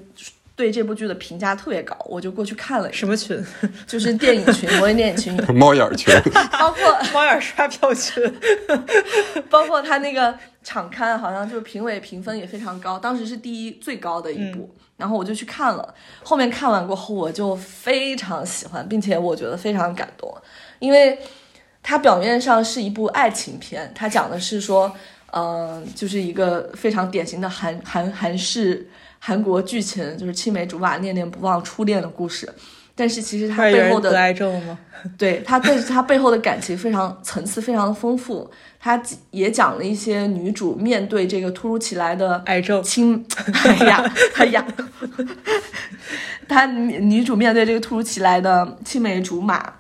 对这部剧的评价特别高，我就过去看了。什么群？就是电影群，国内电影群，猫眼群，包括猫眼刷票群，包括他那个场刊，好像就是评委评分也非常高，当时是第一最高的一部，然后我就去看了。后面看完过后，我就非常喜欢，并且我觉得非常感动，因为。它表面上是一部爱情片，它讲的是说，嗯，就是一个非常典型的韩韩韩式韩国剧情，就是青梅竹马、念念不忘初恋的故事。但是其实它背后的得癌症吗？对它，但是它背后的感情非常层次非常的丰富。它也讲了一些女主面对这个突如其来的癌症青，哎呀哎呀，她女主面对这个突如其来的青梅竹马。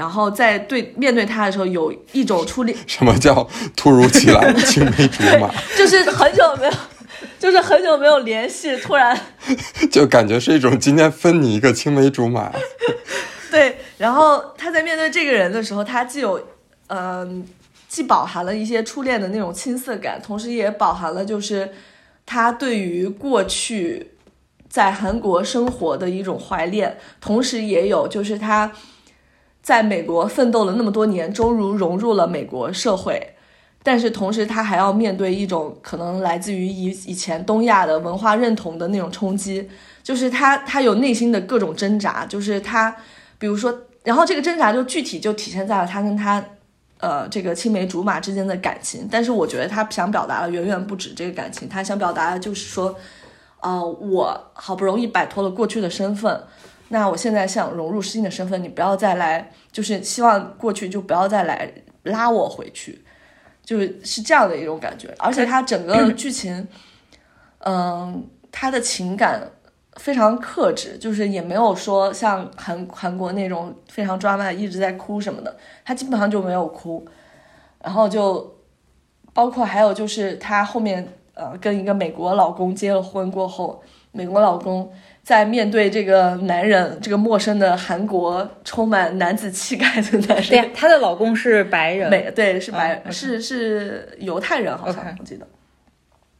然后在对面对他的时候，有一种初恋。什么叫突如其来的青梅竹马？就是很久没有，就是很久没有联系，突然 就感觉是一种今天分你一个青梅竹马。对，然后他在面对这个人的时候，他既有嗯，既饱含了一些初恋的那种青涩感，同时也饱含了就是他对于过去在韩国生活的一种怀恋，同时也有就是他。在美国奋斗了那么多年，终于融入了美国社会，但是同时他还要面对一种可能来自于以以前东亚的文化认同的那种冲击，就是他他有内心的各种挣扎，就是他，比如说，然后这个挣扎就具体就体现在了他跟他，呃，这个青梅竹马之间的感情，但是我觉得他想表达的远远不止这个感情，他想表达的就是说，呃，我好不容易摆脱了过去的身份。那我现在想融入新的身份，你不要再来，就是希望过去就不要再来拉我回去，就是是这样的一种感觉。而且他整个剧情，嗯，他的情感非常克制，就是也没有说像韩韩国那种非常抓马一直在哭什么的，他基本上就没有哭。然后就包括还有就是他后面呃跟一个美国老公结了婚过后，美国老公。在面对这个男人，这个陌生的韩国充满男子气概的男人，对，她的老公是白人，美对是白是是犹太人，好像我记得。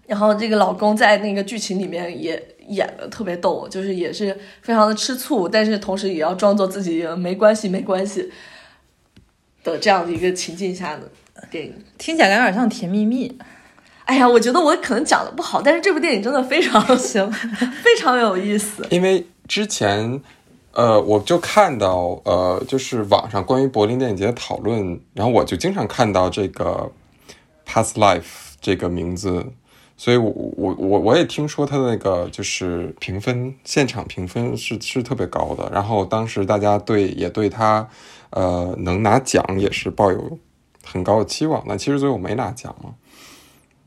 然后这个老公在那个剧情里面也演的特别逗，就是也是非常的吃醋，但是同时也要装作自己没关系没关系的这样的一个情境下的电影，听起来有点像《甜蜜蜜》。哎呀，我觉得我可能讲的不好，但是这部电影真的非常 行，非常有意思。因为之前，呃，我就看到，呃，就是网上关于柏林电影节的讨论，然后我就经常看到这个 “Past Life” 这个名字，所以我我我我也听说他的那个就是评分，现场评分是是特别高的。然后当时大家对也对他，呃，能拿奖也是抱有很高的期望。但其实最后没拿奖嘛。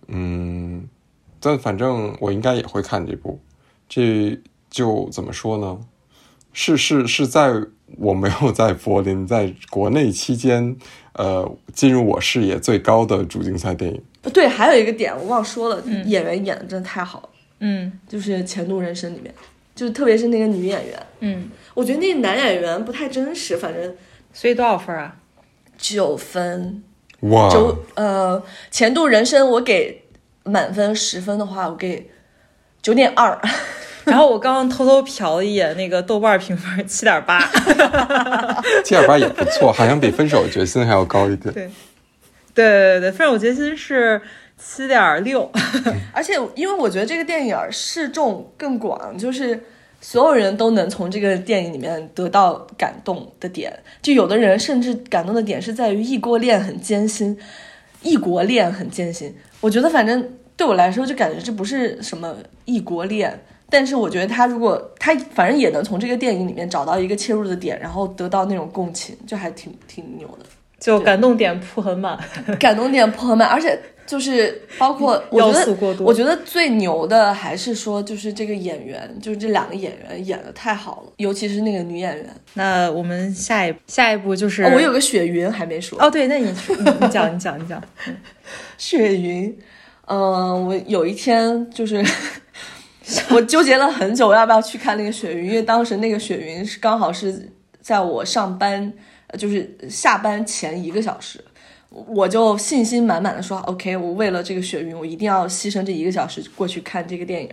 嗯，但反正我应该也会看这部。这就怎么说呢？是是是在我没有在柏林在国内期间，呃，进入我视野最高的主竞赛电影。对，还有一个点我忘说了，演员演的真的太好了，嗯就是《前度人生》里面，就是特别是那个女演员，嗯，我觉得那个男演员不太真实，反正所以多少分啊？九分，哇，九呃，《前度人生》我给满分十分的话，我给九点二。然后我刚刚偷偷瞟了一眼那个豆瓣评分，七点八。七点八也不错，好像比《分手的决心》还要高一点。对，对对对，分手决心是七点六。而且因为我觉得这个电影适众更广，就是所有人都能从这个电影里面得到感动的点。就有的人甚至感动的点是在于异国恋很艰辛，异国恋很艰辛。我觉得反正对我来说就感觉这不是什么异国恋。但是我觉得他如果他反正也能从这个电影里面找到一个切入的点，然后得到那种共情，就还挺挺牛的。就感动点铺很满，感动点铺很满，而且就是包括 我觉得过，多。我觉得最牛的还是说就是这个演员，就是这两个演员演的太好了，尤其是那个女演员。那我们下一下一步就是、哦我有个雪云还没说。哦，对，那你你你讲你讲你讲，雪云，嗯、我有一天就是我纠结了很久，要不要去看那个雪云，因为当时那个雪云是刚好是在我上班，呃就是下班前一个小时，我就信心满满的说，OK，我为了这个雪云，我一定要牺牲这一个小时过去看这个电影，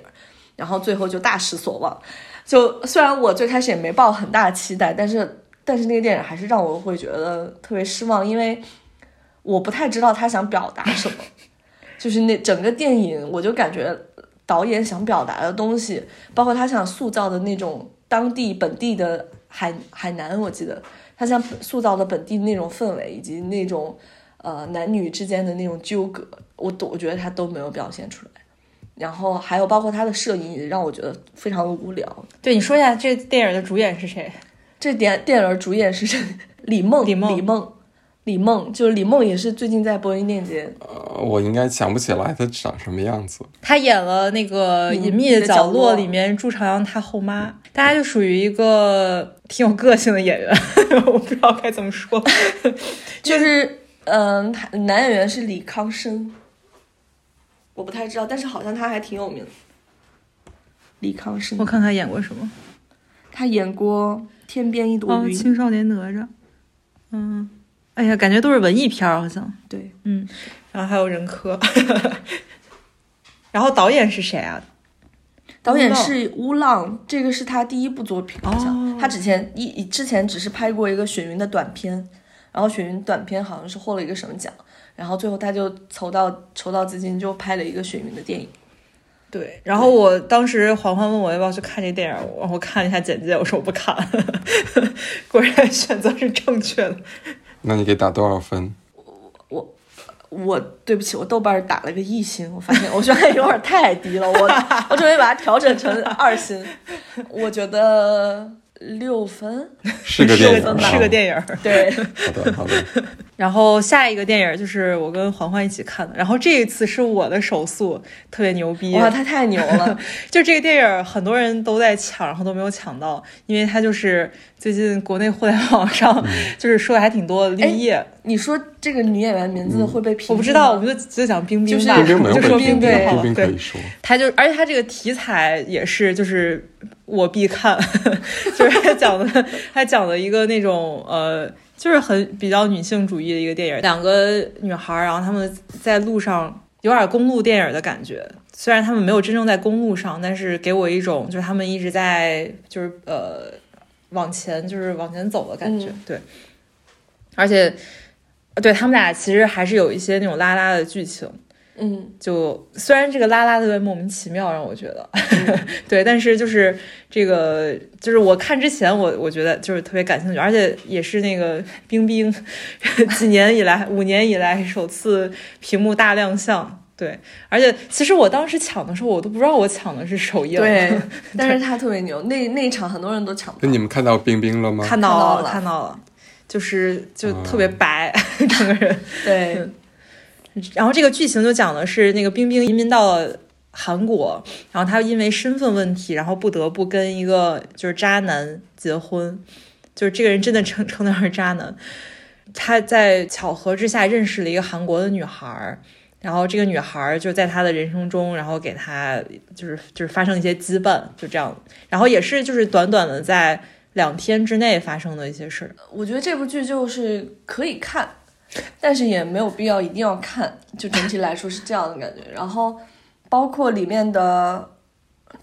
然后最后就大失所望。就虽然我最开始也没抱很大的期待，但是但是那个电影还是让我会觉得特别失望，因为我不太知道他想表达什么。就是那整个电影，我就感觉导演想表达的东西，包括他想塑造的那种当地本地的海海南，我记得他想塑造的本地的那种氛围，以及那种呃男女之间的那种纠葛，我都我觉得他都没有表现出来。然后还有包括他的摄影，也让我觉得非常的无聊。对你说一下这电影的主演是谁？这电电影主演是谁 李梦，李梦李梦，李梦，就是李梦，也是最近在柏林电影节呃，我应该想不起来他长什么样子。他演了那个《隐秘的角落》里面朱朝阳他后妈，大家就属于一个挺有个性的演员，我不知道该怎么说。就是嗯、他男演员是李康生，我不太知道，但是好像他还挺有名的。李康生我，看他演过什么？他演过《天边一朵哦，云》青少年哪吒。嗯，哎呀，感觉都是文艺片儿，好像。对，嗯，然后还有任科。然后导演是谁啊？导演是乌浪，这个是他第一部作品，好像、哦他之前一之前只是拍过一个雪云的短片，然后雪云短片好像是获了一个什么奖，然后最后他就筹到筹到资金，就拍了一个雪云的电影。对，然后我当时环环问我要不要去看这电影，我我看了一下简介，我说我不看，果然选择是正确的。那你给打多少分？我对不起，我豆瓣打了个一星，我发现我觉得有点太低了，我 我准备把它调整成二星，我觉得六分。是个电影啊，是个电影。对，好的，好的。然后下一个电影就是我跟环环一起看的，然后这一次是我的手速，特别牛逼。哇，他太牛了！就这个电影，很多人都在抢，然后都没有抢到，因为它就是最近国内互联网上就是说的还挺多的。绿叶，你说这个女演员名字会被屏蔽我不知道，我们就就讲冰冰就是吧，冰冰就说冰冰好了。对冰冰可以，说。他就，而且他这个题材也是，就是我必看，就是他讲的，他讲的一个那种呃，就是很比较女性主义的一个电影，两个女孩儿，然后她们在路上有点公路电影的感觉。虽然她们没有真正在公路上，但是给我一种就是她们一直在就是呃往前就是往前走的感觉，嗯对。而且，对他们俩其实还是有一些那种拉拉的剧情，嗯，就虽然这个拉拉特别莫名其妙，让我觉得，对，但是就是这个，就是我看之前我我觉得就是特别感兴趣，而且也是那个冰冰几年以来五年以来首次屏幕大亮相。对，而且其实我当时抢的时候，我都不知道我抢的是首映。对，但是他特别牛，那那一场很多人都抢到。那你们看到冰冰了吗？看到了，看到了看到了，就是就特别白，整个人。对，然后这个剧情就讲的是那个冰冰移民到了韩国，然后她因为身份问题，然后不得不跟一个就是渣男结婚，就是这个人真的称称他是渣男。他在巧合之下认识了一个韩国的女孩儿，然后这个女孩儿就在他的人生中，然后给他就是就是发生一些羁绊，就这样。然后也是就是短短的在两天之内发生的一些事儿。我觉得这部剧就是可以看，但是也没有必要一定要看，就整体来说是这样的感觉。然后包括里面的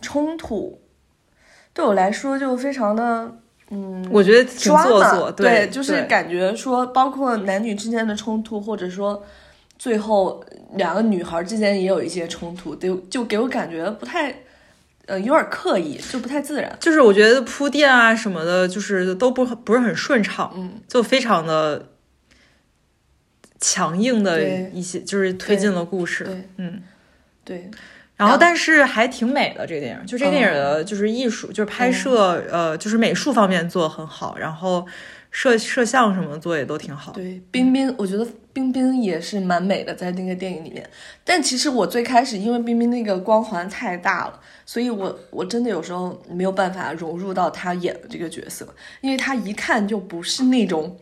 冲突，对我来说就非常的。嗯，我觉得挺做作，对，就是感觉说，包括男女之间的冲突，或者说最后两个女孩之间也有一些冲突，就就给我感觉不太，呃，有点刻意，就不太自然。就是我觉得铺垫啊什么的，就是都不不是很顺畅，嗯，就非常的强硬的一些，就是推进了故事，嗯，对。然后，但是还挺美的这个电影，就这个电影的就是艺术，就是拍摄，呃，就是美术方面做的很好，然后摄摄像什么做也都挺好。对，冰冰，我觉得冰冰也是蛮美的，在那个电影里面。但其实我最开始因为冰冰那个光环太大了，所以我我真的有时候没有办法融入到她演的这个角色，因为她一看就不是那种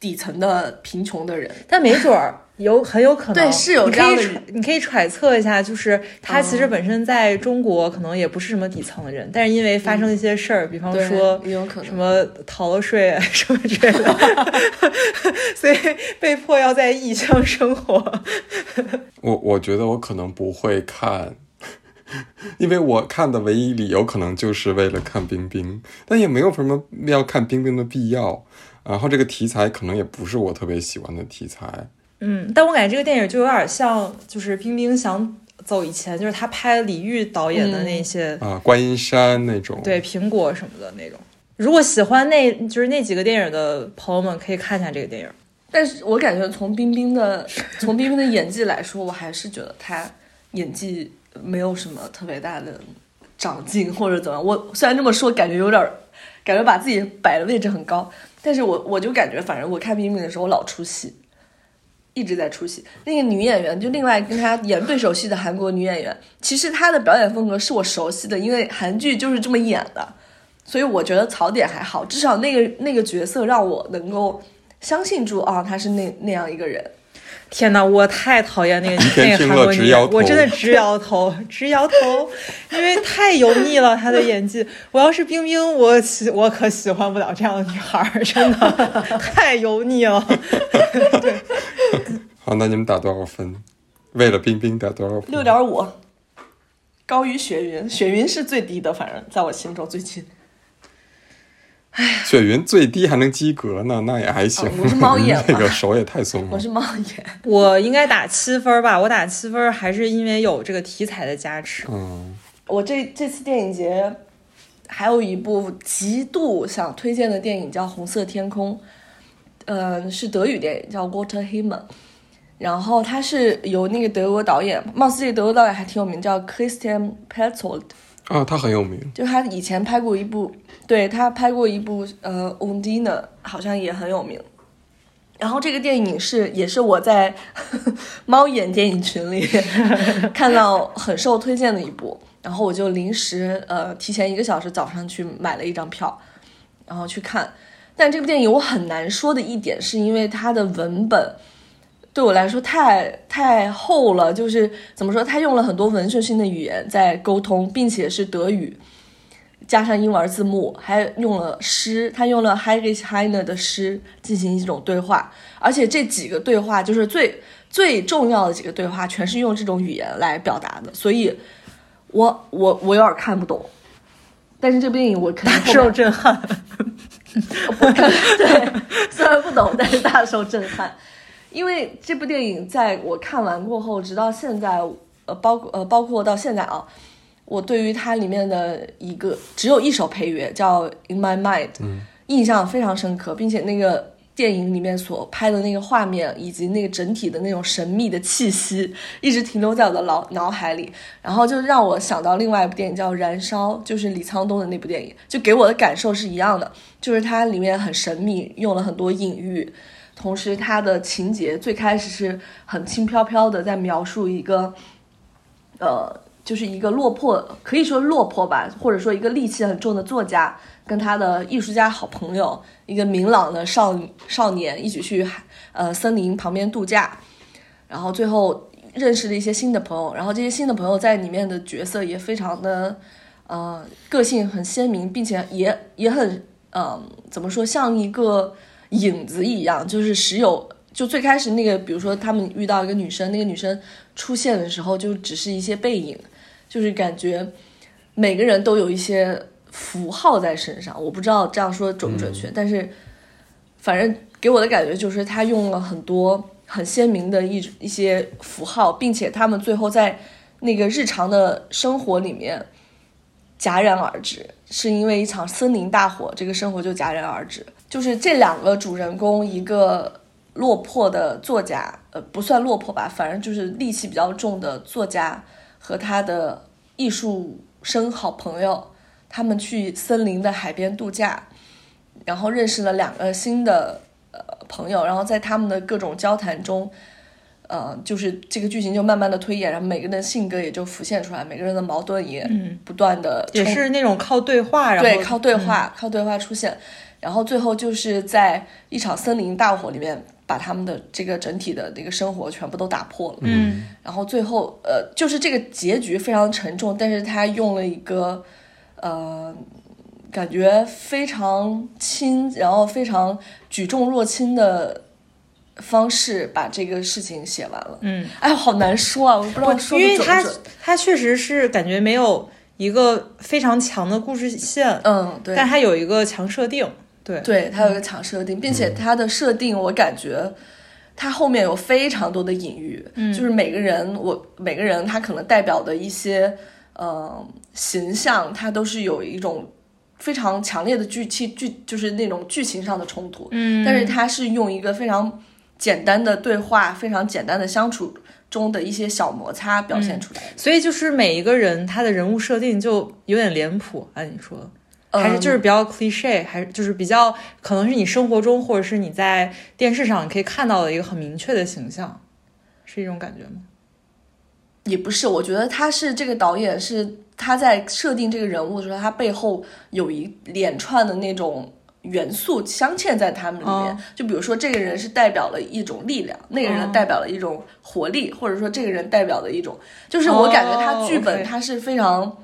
底层的贫穷的人，但没准儿。有很有可能，对，是有这样的。你可以揣测一下，就是他其实本身在中国可能也不是什么底层的人，但是因为发生一些事儿，比方说什么逃了税什么之类的，所以被迫要在异乡生活。我我觉得我可能不会看，因为我看的唯一理由可能就是为了看冰冰，但也没有什么要看冰冰的必要。然后这个题材可能也不是我特别喜欢的题材。嗯，但我感觉这个电影就有点像，就是冰冰想走以前，就是他拍李玉导演的那些啊，观音山那种，对，苹果什么的那种。如果喜欢那，就是那几个电影的朋友们，可以看一下这个电影。但是我感觉从冰冰的，从冰冰的演技来说，我还是觉得她演技没有什么特别大的长进或者怎么样。我虽然这么说，感觉有点，感觉把自己摆的位置很高，但是我我就感觉，反正我看冰冰的时候，我老出戏。一直在出戏，那个女演员就另外跟她演对手戏的韩国女演员，其实她的表演风格是我熟悉的，因为韩剧就是这么演的，所以我觉得槽点还好，至少那个那个角色让我能够相信住啊，她是那那样一个人。天哪，我太讨厌那个那个韩国女，我真的直摇头，直摇头，因为太油腻了，她的演技。我要是冰冰，我喜我可喜欢不了这样的女孩，真的太油腻了。对。好，那你们打多少分？为了冰冰打多少分？六点五，高于雪云。雪云是最低的，反正在我心中最近。哎呀，雪云最低还能及格呢，那也还行。我是猫眼，这个手也太松了。我是猫眼，我应该打七分吧？我打七分还是因为有这个题材的加持。嗯，我这这次电影节还有一部极度想推荐的电影叫《红色天空》，嗯，是德语电影，叫《Water Himmel》。然后它是由那个德国导演，貌似这个德国导演还挺有名，叫 Christian Petzold。啊，他很有名。就他以前拍过一部，对他拍过一部呃《Undine》，好像也很有名。然后这个电影是也是我在 猫眼电影群里 看到很受推荐的一部，然后我就临时呃提前一个小时早上去买了一张票，然后去看。但这部电影我很难说的一点是因为它的文本。对我来说太太厚了，就是怎么说，他用了很多文学性的语言在沟通，并且是德语，加上英文字幕，还用了诗，他用了 Heinrich Heine 的诗进行一种对话，而且这几个对话就是最最重要的几个对话，全是用这种语言来表达的，所以，我我我有点看不懂，但是这部电影我肯定受震撼，我看对，虽然不懂，但是大受震撼。因为这部电影在我看完过后，直到现在，呃，包括呃，包括到现在啊，我对于它里面的一个只有一首配乐叫《In My Mind》，印象非常深刻，并且那个电影里面所拍的那个画面以及那个整体的那种神秘的气息，一直停留在我的脑脑海里，然后就让我想到另外一部电影叫《燃烧》，就是李沧东的那部电影，就给我的感受是一样的，就是它里面很神秘，用了很多隐喻。同时它的情节最开始是很轻飘飘的，在描述一个，呃，就是一个落魄，可以说落魄吧，或者说一个戾气很重的作家，跟他的艺术家好朋友，一个明朗的少少年，一起去海呃森林旁边度假，然后最后认识了一些新的朋友，然后这些新的朋友在里面的角色也非常的，呃，个性很鲜明，并且也也很，嗯、怎么说，像一个影子一样，就是时有。就最开始那个，比如说他们遇到一个女生，那个女生出现的时候，就只是一些背影，就是感觉每个人都有一些符号在身上。我不知道这样说准不准确，但是反正给我的感觉就是他用了很多很鲜明的一一些符号，并且他们最后在那个日常的生活里面戛然而止，是因为一场森林大火，这个生活就戛然而止。就是这两个主人公，一个落魄的作家，呃，不算落魄吧，反正就是戾气比较重的作家和他的艺术生好朋友，他们去森林的海边度假，然后认识了两个新的呃朋友，然后在他们的各种交谈中，呃，就是这个剧情就慢慢的推演，然后每个人的性格也就浮现出来，每个人的矛盾也不断的、也是那种靠对话，然后对靠对话、靠对话出现，然后最后就是在一场森林大火里面。把他们的这个整体的那个生活全部都打破了，嗯，然后最后呃，就是这个结局非常沉重，但是他用了一个呃，感觉非常轻，然后非常举重若轻的方式把这个事情写完了。嗯，哎，好难说啊，我不知道说因为它的准不准。它确实是感觉没有一个非常强的故事线，嗯，对，但他有一个强设定，对，对，它有一个强设定，并且它的设定我感觉。它后面有非常多的隐喻，嗯，就是每个人，我每个人他可能代表的一些呃形象，它都是有一种非常强烈的剧情剧，就是那种剧情上的冲突，嗯，但是他是用一个非常简单的对话，非常简单的相处中的一些小摩擦表现出来的。所以就是每一个人他的人物设定就有点脸谱，按你说，还是就是比较 cliche，还是就是比较可能是你生活中或者是你在电视上可以看到的一个很明确的形象，是一种感觉吗？也不是，我觉得他是这个导演是他在设定这个人物的时候，他背后有一连串的那种元素镶嵌在他们里面。哦就比如说，这个人是代表了一种力量，那个人哦代表了一种活力，或者说这个人代表的一种，就是我感觉他剧哦本他是非常，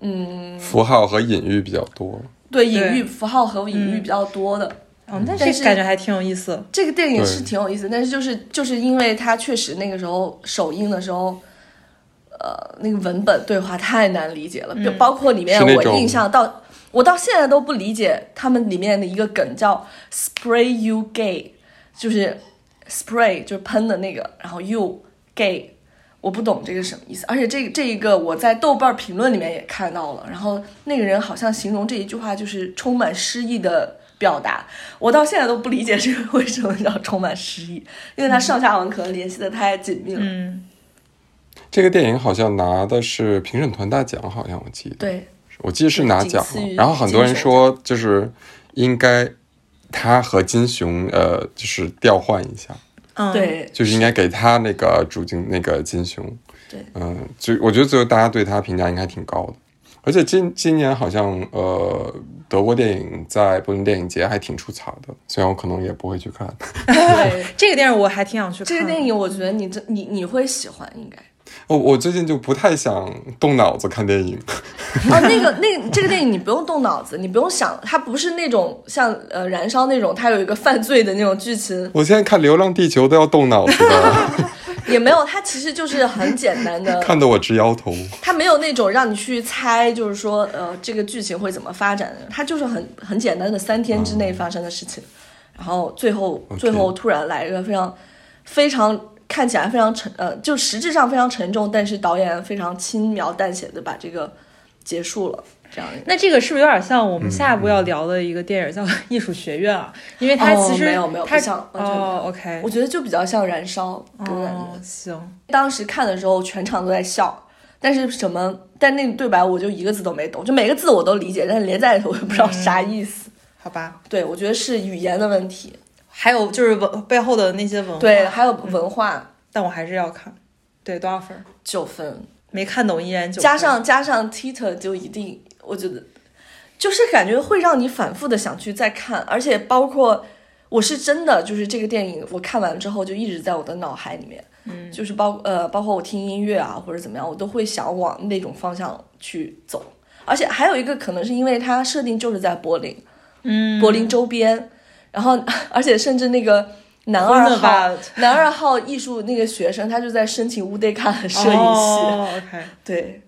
嗯，符号和隐喻比较多。对隐喻符号和隐喻嗯比较多的。哦，那但是这感觉还挺有意思。这个电影是挺有意思，但是就是就是因为它确实那个时候首映的时候，呃，那个文本对话太难理解了，就包括里面我印象到我到现在都不理解他们里面的一个梗叫 “spray you gay”，就是 spray 就是喷的那个，然后 you gay。我不懂这个什么意思，而且这这一个我在豆瓣评论里面也看到了，然后那个人好像形容这一句话就是充满诗意的表达，我到现在都不理解这个为什么叫充满诗意，因为它上下文可能联系的太紧密了。嗯，这个电影好像拿的是评审团大奖，好像我记得，对，我记得是拿奖了。然后很多人说，就是应该他和金熊呃，就是调换一下，嗯，对，就是应该给他那个主金那个金熊。对，嗯，就我觉得最后大家对他评价应该挺高的。而且今今年好像呃，德国电影在柏林电影节还挺出彩的，虽然我可能也不会去看。对，这个电影我还挺想去看。这个电影我觉得你这你你会喜欢，应该。我我最近就不太想动脑子看电影。哦，那个那个这个电影你不用动脑子，你不用想，它不是那种像呃燃烧那种，它有一个犯罪的那种剧情，我现在看《流浪地球》都要动脑子的，也没有，它其实就是很简单的，看得我直摇头。它没有那种让你去猜，就是说呃这个剧情会怎么发展的，它就是很很简单的三天之内发生的事情，然后最后最后突然来一个非常非常看起来非常沉呃，就实质上非常沉重，但是导演非常轻描淡写的把这个结束了，这样。那这个是不是有点像我们下一步要聊的一个电影叫《艺术学院》啊？因为它哦其实没有没有它不像哦，OK，我觉得就比较像燃烧，给我感觉。哦，行，当时看的时候，全场都在笑，但是什么，但那个对白我就一个字都没懂，就每个字我都理解，但是连在一起我也不知道啥意思。好吧，对，我觉得是语言的问题。还有就是文背后的那些文化，对，还有文化，但我还是要看。对，多少分？九分，没看懂依然九分。加上加上 Tita 就一定，我觉得就是感觉会让你反复的想去再看，而且包括我是真的就是这个电影，我看完之后就一直在我的脑海里面，嗯，就是包呃包括我听音乐啊或者怎么样，我都会想往那种方向去走。而且还有一个可能是因为它设定就是在柏林，嗯，柏林周边，然后而且甚至那个男二号男二号艺术那个学生，他就在申请乌德卡的摄影系，对，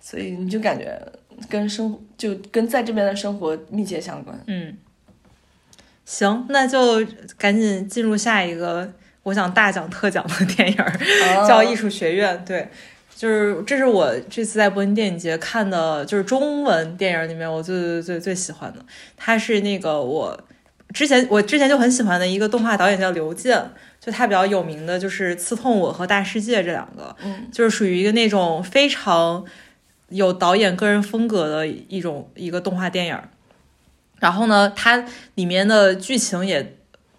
所以你就感觉跟生活就跟在这边的生活密切相关。嗯，行，那就赶紧进入下一个我想大讲特讲的电影儿，叫《艺术学院》。对，就是这是我这次在柏林电影节看的，就是中文电影里面我最最最最喜欢的。它是那个我之前我之前就很喜欢的一个动画导演叫刘健，就他比较有名的就是《刺痛我》和《大世界》这两个，嗯，就是属于一个那种非常有导演个人风格的一种一个动画电影。然后呢，它里面的剧情也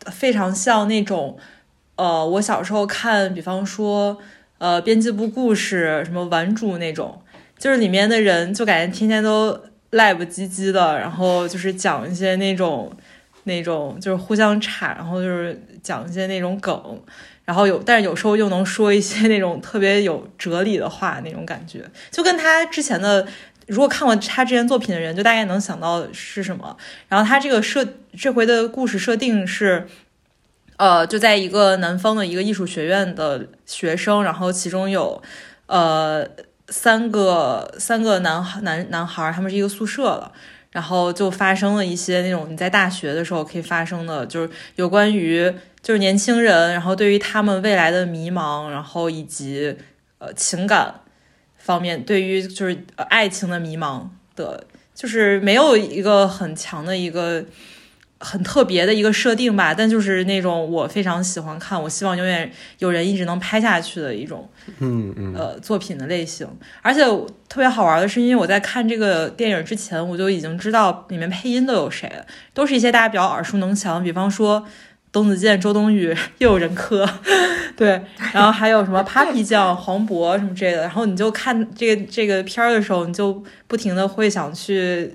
非常像那种，呃，我小时候看，比方说，呃，编辑部故事，什么顽主那种，就是里面的人就感觉天天都赖不唧唧的，然后就是讲一些那种那种就是互相岔，然后就是讲一些那种梗，然后有，但是有时候又能说一些那种特别有哲理的话，那种感觉，就跟他之前的。如果看过他之前作品的人，就大概能想到是什么。然后他这个设这回的故事设定是，呃，就在一个南方的一个艺术学院的学生，然后其中有呃三个三个男孩男男孩，他们是一个宿舍了。然后就发生了一些那种你在大学的时候可以发生的，就是有关于就是年轻人，然后对于他们未来的迷茫，然后以及呃情感。方面，对于就是爱情的迷茫的，就是没有一个很强的一个很特别的一个设定吧，但就是那种我非常喜欢看，我希望永远有人一直能拍下去的一种嗯嗯呃作品的类型。而且特别好玩的是，因为我在看这个电影之前，我就已经知道里面配音都有谁了，都是一些大家比较耳熟能详，比方说。董子健、周冬雨又有人磕，对，然后还有什么 Papi 酱、黄渤什么之类的，然后你就看这个这个片儿的时候，你就不停的会想去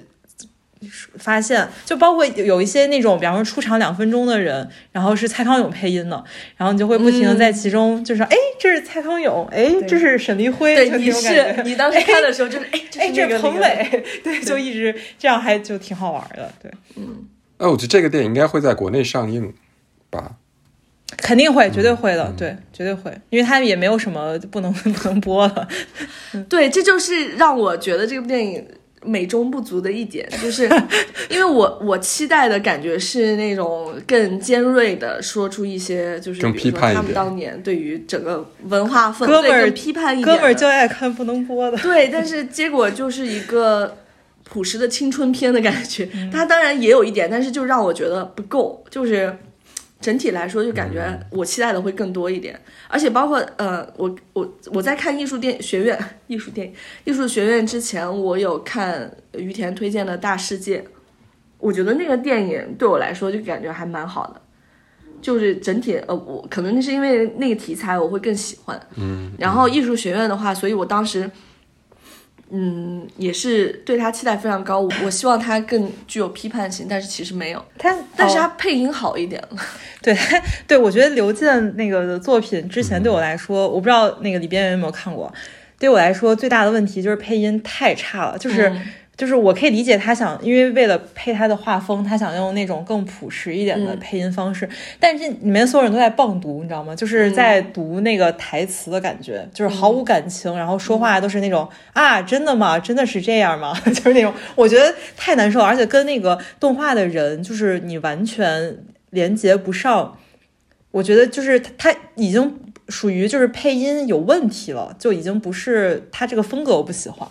发现，就包括有一些那种，比方说出场两分钟的人，然后是蔡康永配音的，然后你就会不停的在其中就是，哎、这是蔡康永，哎，这是沈黎辉，对，你是你当时看的时候就是哎，这哎，是彭那个磊，对，就一直这样，还就挺好玩的，对，嗯。哎，我觉得这个电影应该会在国内上映吧？肯定会，绝对会的，对，绝对会，因为他也没有什么不能 不能播的，对，这就是让我觉得这部电影美中不足的一点，就是 因为我我期待的感觉是那种更尖锐的说出一些，就是更比如说他们当年对于整个文化氛围更批判一点，哥们儿就爱看不能播的，对，但是结果就是一个朴实的青春片的感觉。嗯它当然也有一点，但是就让我觉得不够，就是整体来说就感觉我期待的会更多一点。而且包括呃，我我我在看艺术电学院、艺术电影、艺术学院之前，我有看于田推荐的《大世界》，我觉得那个电影对我来说就感觉还蛮好的。就是整体，呃，我可能是因为那个题材我会更喜欢，嗯，然后艺术学院的话，所以我当时，嗯，也是对他期待非常高。我 我希望他更具有批判性，但是其实没有。他但是哦他配音好一点了。对 对，我觉得刘健那个的作品之前对我来说，我不知道那个李边缘有没有看过。对我来说，最大的问题就是配音太差了，就是、嗯就是我可以理解他想，因为为了配他的画风，他想用那种更朴实一点的嗯配音方式，但是里面所有人都在棒读，你知道吗？就是在读那个台词的感觉，就是毫无感情，然后说话都是那种啊，真的吗？真的是这样吗？就是那种，我觉得太难受，而且跟那个动画的人，就是你完全连接不上。我觉得就是他他已经属于就是配音有问题了，就已经不是他这个风格我不喜欢，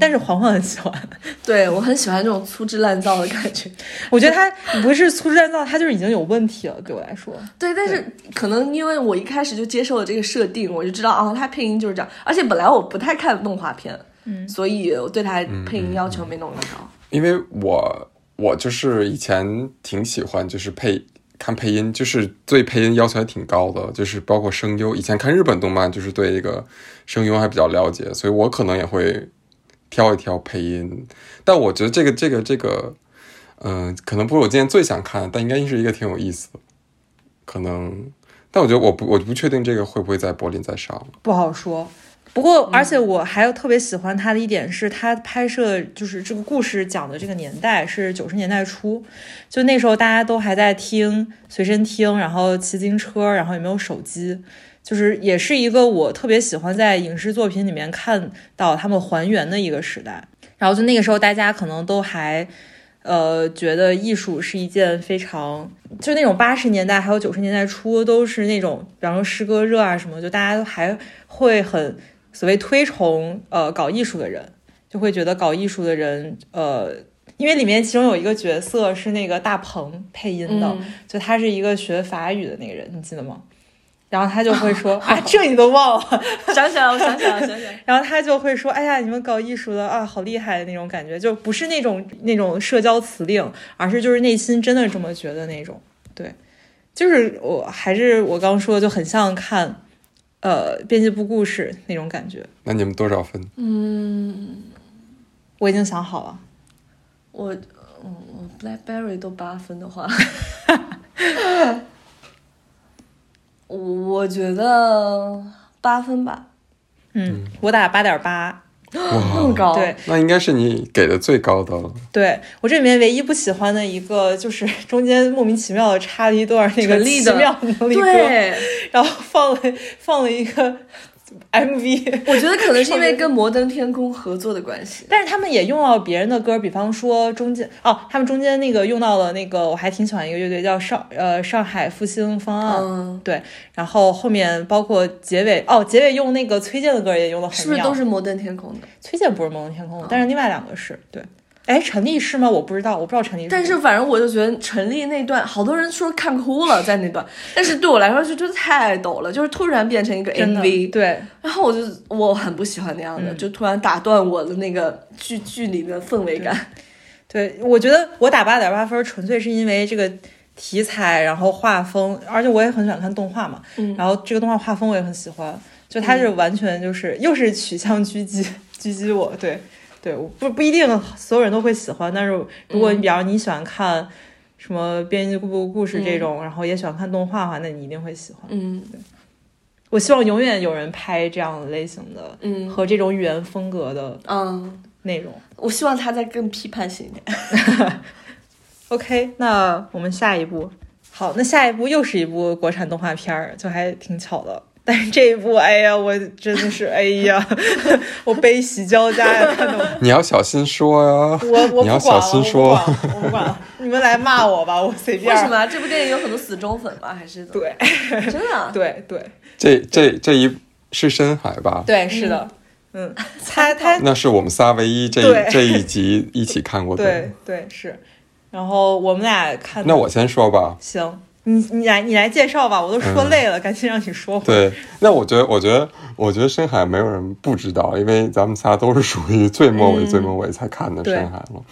但是黄黄很喜欢。对我很喜欢这种粗制滥造的感觉。我觉得他不是粗制滥造，他就是已经有问题了，对我来说。对，但是可能因为我一开始就接受了这个设定，我就知道啊，他配音就是这样。而且本来我不太看动画片，嗯所以我对他配音要求没那么高。因为我我就是以前挺喜欢就是配看配音，就是对配音要求还挺高的，就是包括声优。以前看日本动漫，就是对这个声优还比较了解，所以我可能也会挑一挑配音。但我觉得这个这个这个，嗯、可能不是我今天最想看，但应该是一个挺有意思的。可能，但我觉得我不我不确定这个会不会在柏林再上。不好说。不过，而且我还有特别喜欢他的一点是，他拍摄就是这个故事讲的这个年代是九十年代初，就那时候大家都还在听随身听，然后骑自行车，然后也没有手机，就是也是一个我特别喜欢在影视作品里面看到他们还原的一个时代。然后就那个时候，大家可能都还呃觉得艺术是一件非常就那种八十年代还有九十年代初都是那种，比方说诗歌热啊什么，就大家都还会很所谓推崇呃搞艺术的人，就会觉得搞艺术的人呃。因为里面其中有一个角色是那个大鹏配音的，嗯就他是一个学法语的那个人，你记得吗？然后他就会说 啊，这你都忘了，想起来了，我想起来了，想起来了。然后他就会说：“哎呀，你们搞艺术的啊，好厉害的那种感觉，就不是那种那种社交辞令，而是就是内心真的这么觉得那种。对，就是我还是我刚说的，就很像看呃编辑部故事那种感觉。那你们多少分？嗯我已经想好了，我，嗯，我 BlackBerry 都八分的话，我 我觉得八分吧，嗯，我打八点八。那么高，对，那应该是你给的最高的了。对我这里面唯一不喜欢的一个，就是中间莫名其妙的插了一段那个奇妙能力歌，然后放了放了一个 MV。我觉得可能是因为跟摩登天空合作的关系。但是他们也用到别人的歌，比方说中间哦，他们中间那个用到了那个，我还挺喜欢一个乐队叫上呃上海复兴方案，嗯，对，然后后面包括结尾哦，结尾用那个崔健的歌也用的很是不是都是摩登天空的？崔健不是摩登天空的，但是另外两个是对。哎，陈粒是吗？我不知道，我不知道陈粒。但是反正我就觉得陈粒那段，好多人说看哭了在那段，但是对我来说就真的太抖了，就是突然变成一个 MV，对，然后我就我很不喜欢那样的，嗯就突然打断我的那个剧剧里的氛围感。对，我觉得我打八点八分，纯粹是因为这个题材，然后画风，而且我也很喜欢看动画嘛。嗯然后这个动画画风我也很喜欢，就它是完全就是、又是取向狙击狙击我，对对，我不不一定所有人都会喜欢，但是如果你比方你喜欢看什么编辑部故事这种，然后也喜欢看动画的话，那你一定会喜欢。嗯对我希望永远有人拍这样类型的嗯和这种语言风格的嗯，内容。我希望他再更批判性一点。OK，那我们下一步，好，那下一部又是一部国产动画片儿，就还挺巧的。但是这一部，哎呀，我真的是，哎呀，我悲喜交加呀，看得我你要小心说呀。我我不你要管了，小心说我不管了，我不管了，你们来骂我吧，我随便。为什？么这部电影有很多死忠粉吗？还是怎么对真的啊？对对这这这一是深海吧？对，是的，嗯，他他那是我们仨唯一这对这一集一起看过的。对对是，然后我们俩看，那我先说吧。行，你你来你来介绍吧，我都说累了，赶紧让你说。对，那我觉得，我觉得，我觉得深海没有人不知道，因为咱们仨都是属于最末尾、嗯最末尾才看的深海了。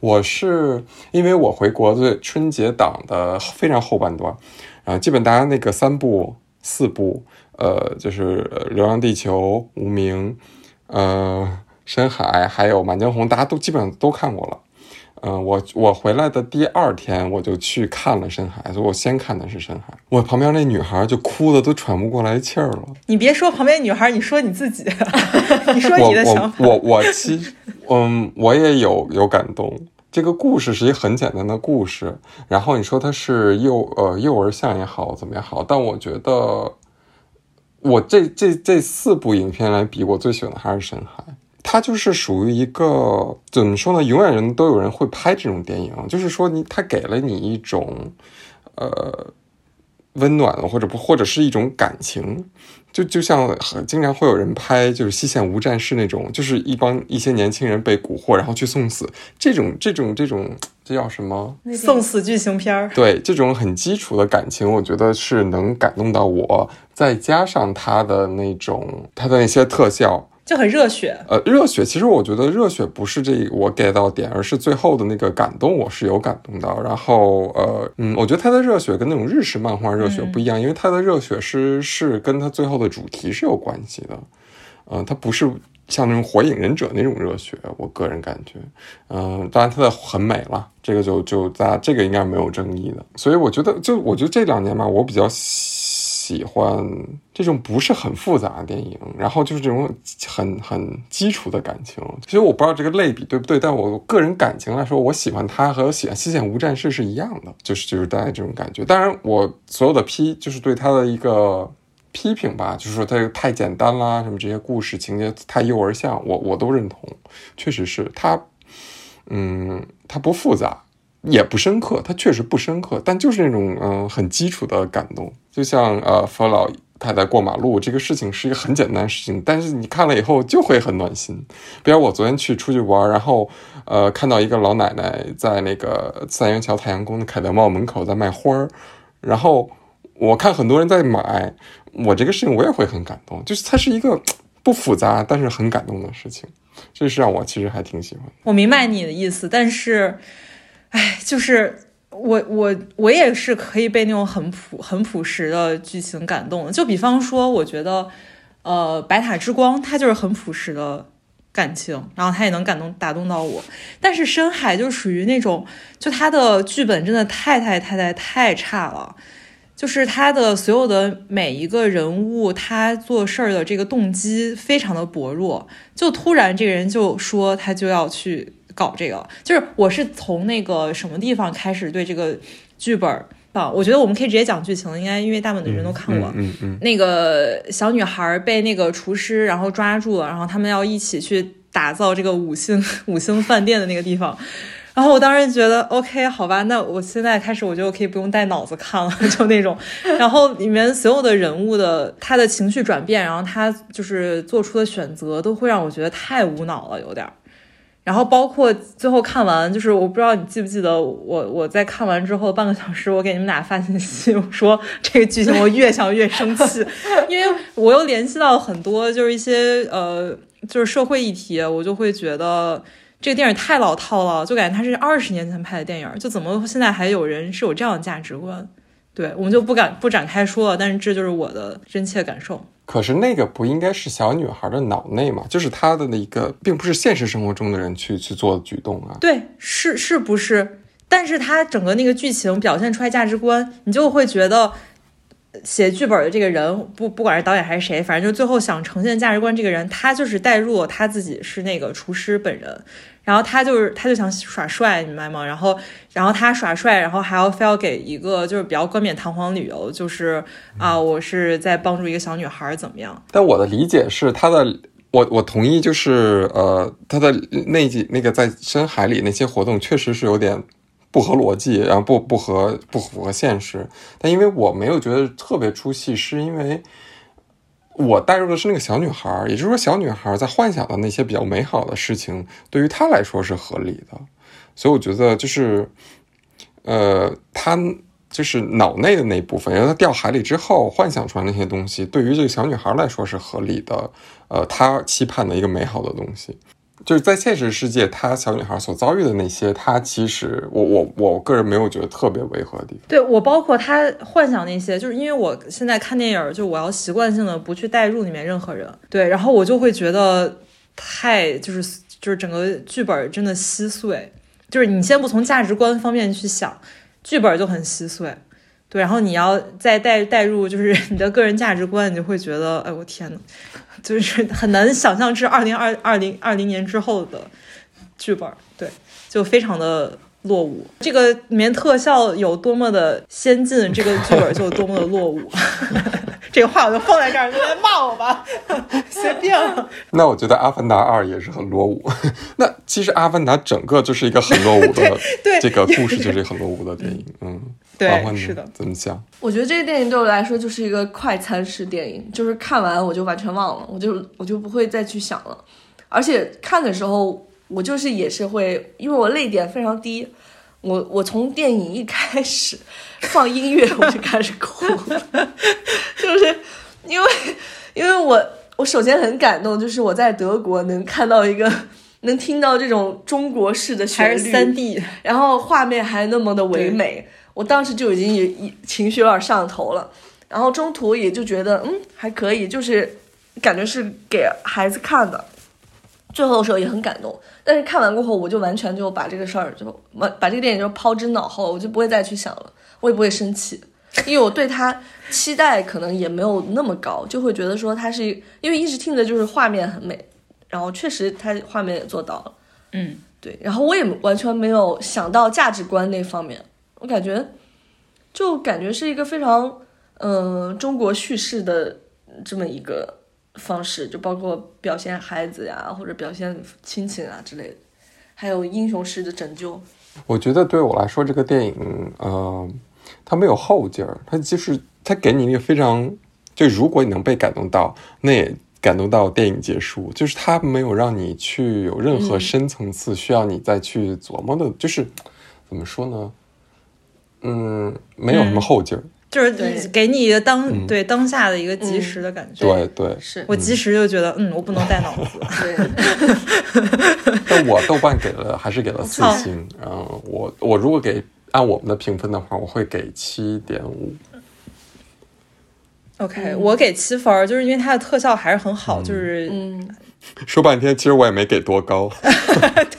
我是因为我回国的春节档的非常后半段，然后基本大家那个三部、四部，呃，就是呃《流浪地球》《无名》，呃，《深海》还有《满江红》，大家都基本上都看过了。嗯、我我回来的第二天我就去看了《深海》，所以我先看的是《深海》。我旁边那女孩就哭的都喘不过来气儿了。你别说旁边女孩，你说你自己，你说你的想法。我我我其实嗯，我也有有感动。这个故事是一个很简单的故事，然后你说它是幼呃幼儿像也好，怎么也好，但我觉得我这这这四部影片来比，我最喜欢的还是《深海》。它就是属于一个怎么说呢？永远人都有人会拍这种电影，就是说你它给了你一种呃温暖，或者不或者是一种感情，就就像很经常会有人拍，就是《西线无战事》那种，就是一帮一些年轻人被蛊惑，然后去送死，这种这种这种，这叫什么？送死剧情片儿，对这种很基础的感情，我觉得是能感动到我，再加上它的那种它的那些特效，就很热血。呃，热血，其实我觉得热血不是这我 get 到点，而是最后的那个感动，我是有感动到。然后，呃，嗯，我觉得他的热血跟那种日式漫画热血不一样，因为他的热血是是跟他最后的主题是有关系的。嗯，他不是像那种火影忍者那种热血，我个人感觉。嗯，当然他的很美了，这个就就在这个应该没有争议的。所以我觉得，就我觉得这两年吧，我比较。喜欢这种不是很复杂的电影，然后就是这种很很基础的感情。其实我不知道这个类比对不对，但我个人感情来说，我喜欢他和喜欢《西线无战事》是一样的，就是就是大概这种感觉。当然，我所有的批就是对他的一个批评吧，就是说他太简单啦，什么这些故事情节太幼儿像，我我都认同。确实是他，嗯，他不复杂。也不深刻，它确实不深刻，但就是那种嗯很基础的感动，就像呃佛老太太过马路这个事情是一个很简单的事情，但是你看了以后就会很暖心。比如我昨天去出去玩，然后呃看到一个老奶奶在那个三元桥太阳宫的凯德茂门口在卖花儿，然后我看很多人在买，我这个事情我也会很感动，就是它是一个不复杂但是很感动的事情，这是让我其实还挺喜欢。我明白你的意思，但是。哎，就是我我我也是可以被那种很朴很朴实的剧情感动。就比方说，我觉得，呃，《白塔之光》它就是很朴实的感情，然后它也能感动打动到我。但是《深海》就属于那种，就它的剧本真的太太太太太差了，就是他的所有的每一个人物，他做事儿的这个动机非常的薄弱，就突然这个人就说他就要去。搞这个，就是我是从那个什么地方开始对这个剧本啊？我觉得我们可以直接讲剧情，应该因为大部分的人都看过。嗯嗯。那个小女孩被那个厨师然后抓住了，然后他们要一起去打造这个五星五星饭店的那个地方。然后我当时觉得，OK，好吧，那我现在开始，我觉得我可以不用带脑子看了，就那种。然后里面所有的人物的他的情绪转变，然后他就是做出的选择，都会让我觉得太无脑了，有点。然后包括最后看完，就是我不知道你记不记得我我在看完之后半个小时，我给你们俩发信息，我说这个剧情我越想越生气，因为我又联系到很多就是一些呃就是社会议题，我就会觉得这个电影太老套了，就感觉它是二十年前拍的电影，就怎么现在还有人是有这样的价值观？对我们就不敢不展开说了，但是这就是我的真切感受。可是那个不应该是小女孩的脑内嘛？就是她的那个，并不是现实生活中的人去去做的举动啊。对，是是不是？但是她整个那个剧情表现出来价值观，你就会觉得写剧本的这个人，不不管是导演还是谁，反正就最后想呈现价值观这个人，他就是代入他自己是那个厨师本人。然后他就是，他就想耍帅，你明白吗？然后，然后他耍帅，然后还要非要给一个就是比较冠冕堂皇的理由，就是啊，我是在帮助一个小女孩怎么样？但我的理解是，他的，我我同意，就是呃，他的那几那个在深海里那些活动确实是有点不合逻辑，然后不不合不符合现实。但因为我没有觉得特别出戏，是因为。我带入的是那个小女孩，也就是说，小女孩在幻想的那些比较美好的事情，对于她来说是合理的。所以我觉得，就是，呃，她就是脑内的那部分，因为她掉海里之后幻想出来那些东西，对于这个小女孩来说是合理的。呃，她期盼的一个美好的东西。就是在现实世界，她小女孩所遭遇的那些，她其实我我我个人没有觉得特别违和的地方。对我，包括她幻想那些，就是因为我现在看电影，就我要习惯性的不去代入里面任何人，对，然后我就会觉得太就是就是整个剧本真的稀碎，就是你先不从价值观方面去想，剧本就很稀碎，对，然后你要再带带入就是 你的个人价值观，你就会觉得，哎我天呐，就是 很难想象是二零二二零二零年之后的剧本，对，就非常的落伍。这个里面特效有多么的先进，这个剧本就有多么的落伍。这个话我就放在这儿，你来骂我吧，随便。那我觉得《阿凡达二》也是很落伍。那其实《阿凡达》整个就是一个很落伍的，对这个故事就是很落伍的电影。嗯，对，是的。怎么讲？我觉得这个电影对我来说就是一个快餐式电影，就是看完我就完全忘了，我就我就不会再去想了。而且看的时候，我就是也是会，因为我泪点非常低。我我从电影一开始放音乐我就开始哭，就是因为因为我我首先很感动，就是我在德国能看到一个能听到这种中国式的旋律，三 D，然后画面还那么的唯美，我当时就已经也情绪有点上头了。然后中途也就觉得嗯还可以，就是感觉是给孩子看的。最后的时候也很感动，但是看完过后，我就完全就把这个事儿就完把这个电影就抛之脑后，我就不会再去想了，我也不会生气。因为我对他期待可能也没有那么高，就会觉得说他是因为一直听着就是画面很美，然后确实他画面也做到了，嗯，对，然后我也完全没有想到价值观那方面，我感觉就感觉是一个非常嗯中国叙事的这么一个方式，就包括表现孩子呀，或者表现亲情啊之类的，还有英雄式的拯救。我觉得对我来说，这个电影，呃。它没有后劲儿，它就是它给你一个非常，就如果你能被感动到，那也感动到电影结束。就是它没有让你去有任何深层次需要你再去琢磨的，就是怎么说呢？嗯，没有什么后劲儿，就是给你一个当对当下的一个及时的感觉。对对，是我及时就觉得，嗯，我不能带脑子。对，但我豆瓣给了还是给了四星。然后，我我如果给。按我们的评分的话，我会给七点五。OK，我给七分，就是因为它的特效还是很好，就是嗯。说半天，其实我也没给多高。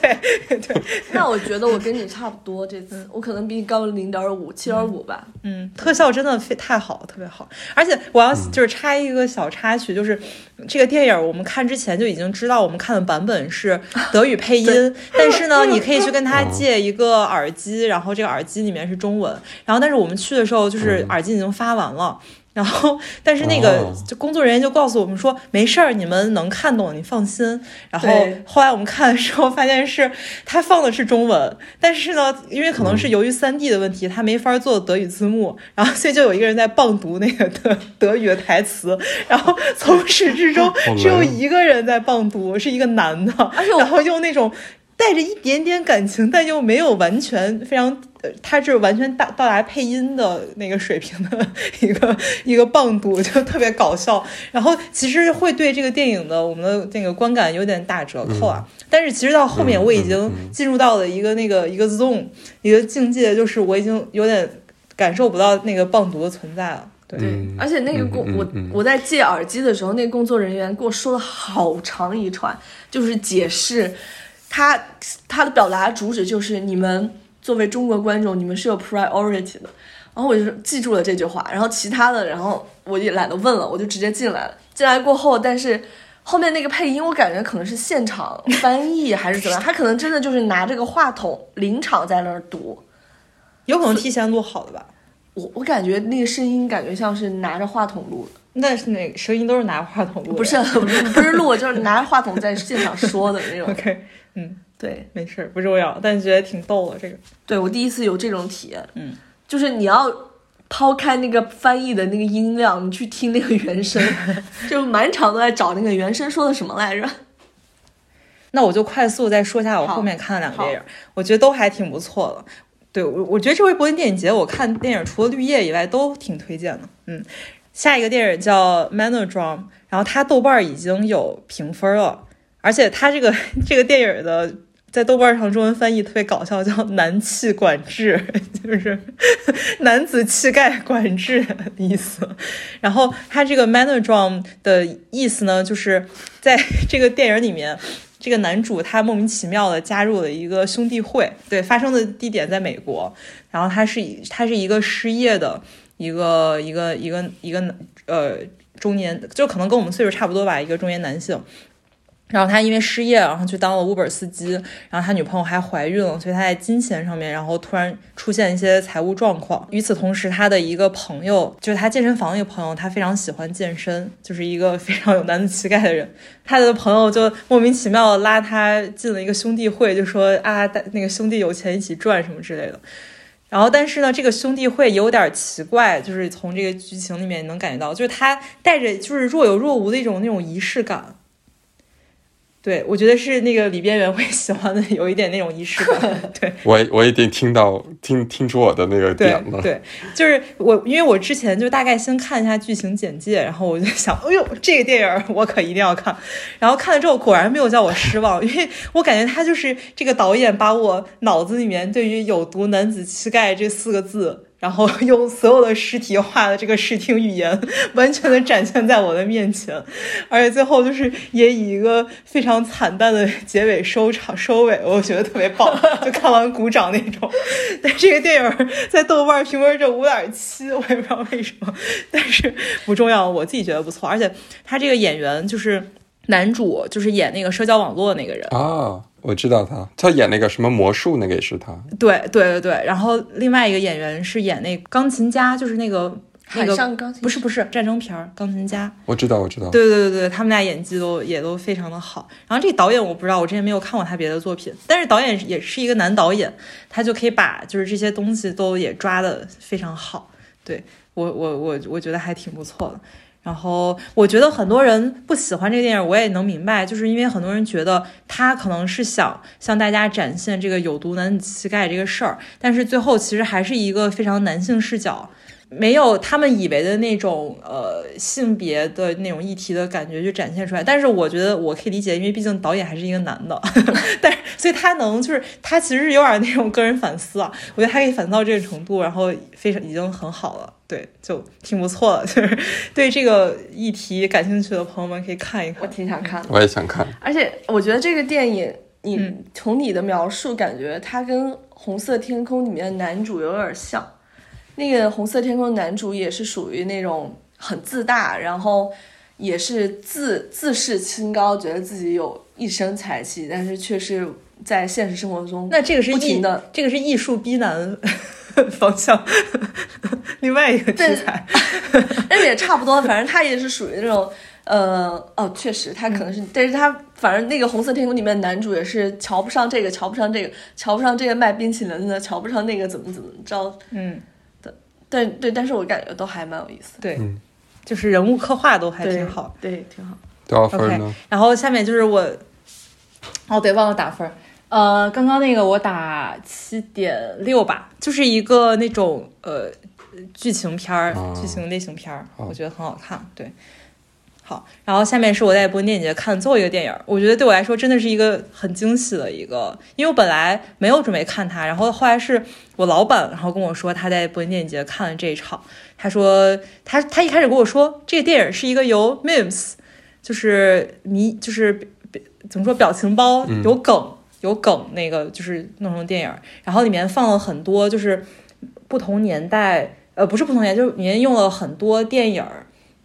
对对，那我觉得我跟你差不多，这次我可能比你高零点五，七点五吧。嗯，特效真的非太好，特别好。而且我要就是插一个小插曲，就是这个电影我们看之前就已经知道，我们看的版本是德语配音，但是呢，你可以去跟他借一个耳机，然后这个耳机里面是中文。然后，但是我们去的时候，就是耳机已经发完了。然后，但是那个就工作人员就告诉我们说，没事儿，你们能看懂，你放心。然后后来我们看的时候，发现是他放的是中文，但是呢，因为可能是由于三 D 的问题，他没法做德语字幕，然后所以就有一个人在棒读那个德德语的台词，然后从始至终只有一个人在棒读，是一个男的，然后用那种。带着一点点感情，但又没有完全非常，呃，他是完全达到达配音的那个水平的一个 一个棒读，就特别搞笑。然后其实会对这个电影的我们的那个观感有点打折扣啊。但是其实到后面我已经进入到了一个那个一个 zone 一个境界，就是我已经有点感受不到那个棒读的存在了。对，而且那个工我我在借耳机的时候，那个工作人员给我说了好长一串，就是解释。他他的表达主旨就是，你们作为中国观众，你们是有 priority 的。然后我就记住了这句话。然后其他的，然后我也懒得问了，我就直接进来了。进来过后，但是后面那个配音，我感觉可能是现场 翻译还是怎么样，他可能真的就是拿这个话筒临场在那儿读，有可能提前录好的吧。我我感觉那个声音感觉像是拿着话筒录的。那是那个声音都是拿话筒录的？不是不是录，就是拿着话筒在现场说的那种。OK。嗯，对，没事，不重要，但觉得挺逗的这个。对我第一次有这种体验，嗯，就是你要抛开那个翻译的那个音量，你去听那个原声，就满场都在找那个原声说的什么来着。那我就快速再说一下我后面看的两个电影，我觉得都还挺不错的。对我，我觉得这回柏林电影节我看电影除了《绿叶》以外都挺推荐的。嗯，下一个电影叫《m a n o d r o m 然后它豆瓣已经有评分了。而且他这个这个电影的在豆瓣上中文翻译特别搞笑，叫“男气管制”，就是 男子气概管制的意思。然后他这个 m a n o d r o m 的意思呢，就是在 这个电影里面，这个男主他莫名其妙的加入了一个兄弟会，对，发生的地点在美国。然后他是他是一个失业的一个一个一个一个呃中年，就可能跟我们岁数差不多吧，一个中年男性。然后他因为失业，然后去当了 Uber 司机，然后他女朋友还怀孕了，所以他在金钱上面，然后突然出现一些财务状况。与此同时，他的一个朋友，就是他健身房一个朋友，他非常喜欢健身，就是一个非常有男子气概的人。他的朋友就莫名其妙拉他进了一个兄弟会，就说啊，那个兄弟有钱一起赚什么之类的。然后，但是呢，这个兄弟会有点奇怪，就是从这个剧情里面能感觉到，就是他带着就是若有若无的一种那种仪式感。对，我觉得是那个里边缘会 喜欢的，有一点那种仪式感。对，我我已经听到听听出我的那个点了。对，就是我，因为我之前就大概先看一下剧情简介，然后我就想，哎呦，这个电影我可一定要看。然后看了之后，果然没有叫我失望，因为我感觉他就是这个导演把我脑子里面对于“有毒男子气概”这四个字。然后 用所有的实体化的这个视听语言，完全的展现在我的面前，而且最后就是也以一个非常惨淡的结尾收场收尾，我觉得特别棒，就看完鼓掌那种。但这个电影在豆瓣评分只有五点七，我也不知道为什么，但是不重要，我自己觉得不错。而且他这个演员就是男主，就是演那个社交网络那个人啊。我知道他，他演那个什么魔术那个也是他。对对对对，然后另外一个演员是演那钢琴家，就是那个那个上钢琴不是不是战争片儿钢琴家。我知道我知道。对对对对，他们俩演技都也都非常的好。然后这个导演我不知道，我之前没有看过他别的作品，但是导演也是一个男导演，他就可以把就是这些东西都也抓的非常好。对我我我我觉得还挺不错的。然后我觉得很多人不喜欢这个电影，我也能明白，就是因为很多人觉得他可能是想向大家展现这个有毒男子气概这个事儿，但是最后其实还是一个非常男性视角，没有他们以为的那种呃性别的那种议题的感觉就展现出来。但是我觉得我可以理解，因为毕竟导演还是一个男的，但是所以他能就是他其实有点那种个人反思啊，我觉得他可以反思到这个程度，然后非常已经很好了。对，就挺不错的，就是对这个议题感兴趣的朋友们可以看一看。我挺想看，我也想看。而且我觉得这个电影，你从你的描述感觉它跟《红色天空》里面的男主有点像。那个《红色天空》的男主也是属于那种很自大，然后也是自自视清高，觉得自己有一身才气，但是却是在现实生活中那这个是不停的，这个是艺术逼男。方向，另外一个题材，但是也差不多。反正他也是属于那种，呃，哦，确实，他可能是，但是他反正那个《红色天空》里面男主也是瞧不上这个，瞧不上这个，瞧不上这个卖冰淇淋的，瞧不上那个怎么怎么着，嗯，的，但对，但是我感觉都还蛮有意思，对，就是人物刻画都还挺好，对，挺好。多少分呢？然后下面就是我，哦，对，忘了打分。呃，刚刚那个我打七点六吧，就是一个那种呃剧情片儿、剧情类型片儿，我觉得很好看。对，好，然后下面是我在柏林电影节看的最后一个电影，我觉得对我来说真的是一个很惊喜的一个，因为我本来没有准备看它，然后后来是我老板然后跟我说他在柏林电影节看了这一场，他说他他一开始跟我说这个电影是一个由 memes，就是迷就是怎么说表情包有梗。有梗，那个就是弄成电影，然后里面放了很多，就是不同年代，呃，不是不同年，就是里面用了很多电影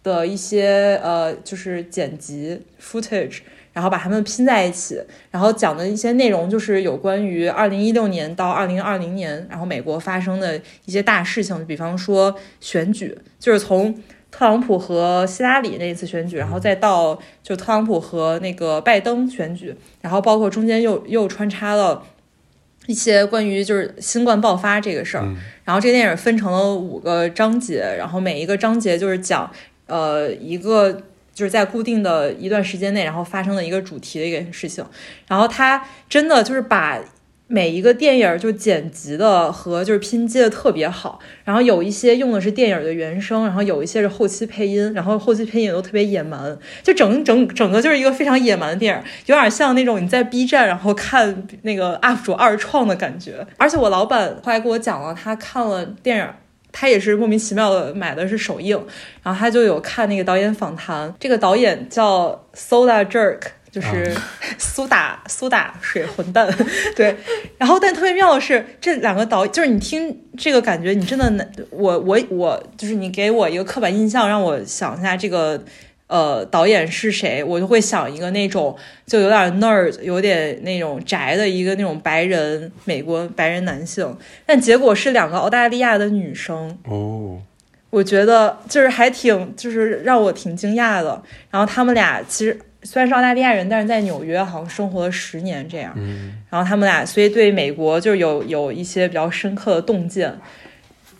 的一些呃，就是剪辑 footage，然后把它们拼在一起，然后讲的一些内容就是有关于二零一六年到二零二零年，然后美国发生的一些大事情，比方说选举，就是从。特朗普和希拉里那一次选举，然后再到就特朗普和那个拜登选举，然后包括中间又又穿插了一些关于就是新冠爆发这个事儿。然后这电影分成了五个章节，然后每一个章节就是讲呃一个就是在固定的一段时间内，然后发生的一个主题的一个事情。然后他真的就是把。每一个电影就剪辑的和就是拼接的特别好，然后有一些用的是电影的原声，然后有一些是后期配音，然后后期配音都特别野蛮，就整整整个就是一个非常野蛮的电影，有点像那种你在 B 站然后看那个 UP 主二创的感觉。而且我老板后来给我讲了，他看了电影，他也是莫名其妙的买的是首映，然后他就有看那个导演访谈，这个导演叫 Soda Jerk。就是苏打苏打水混蛋，对。然后，但特别妙的是，这两个导就是你听这个感觉，你真的，我我我，就是你给我一个刻板印象，让我想一下这个呃导演是谁，我就会想一个那种就有点 nerd，有点那种宅的一个那种白人美国白人男性。但结果是两个澳大利亚的女生哦，我觉得就是还挺就是让我挺惊讶的。然后他们俩其实。虽然是澳大利亚人，但是在纽约好像生活了十年这样。嗯，然后他们俩所以对美国就有有一些比较深刻的洞见，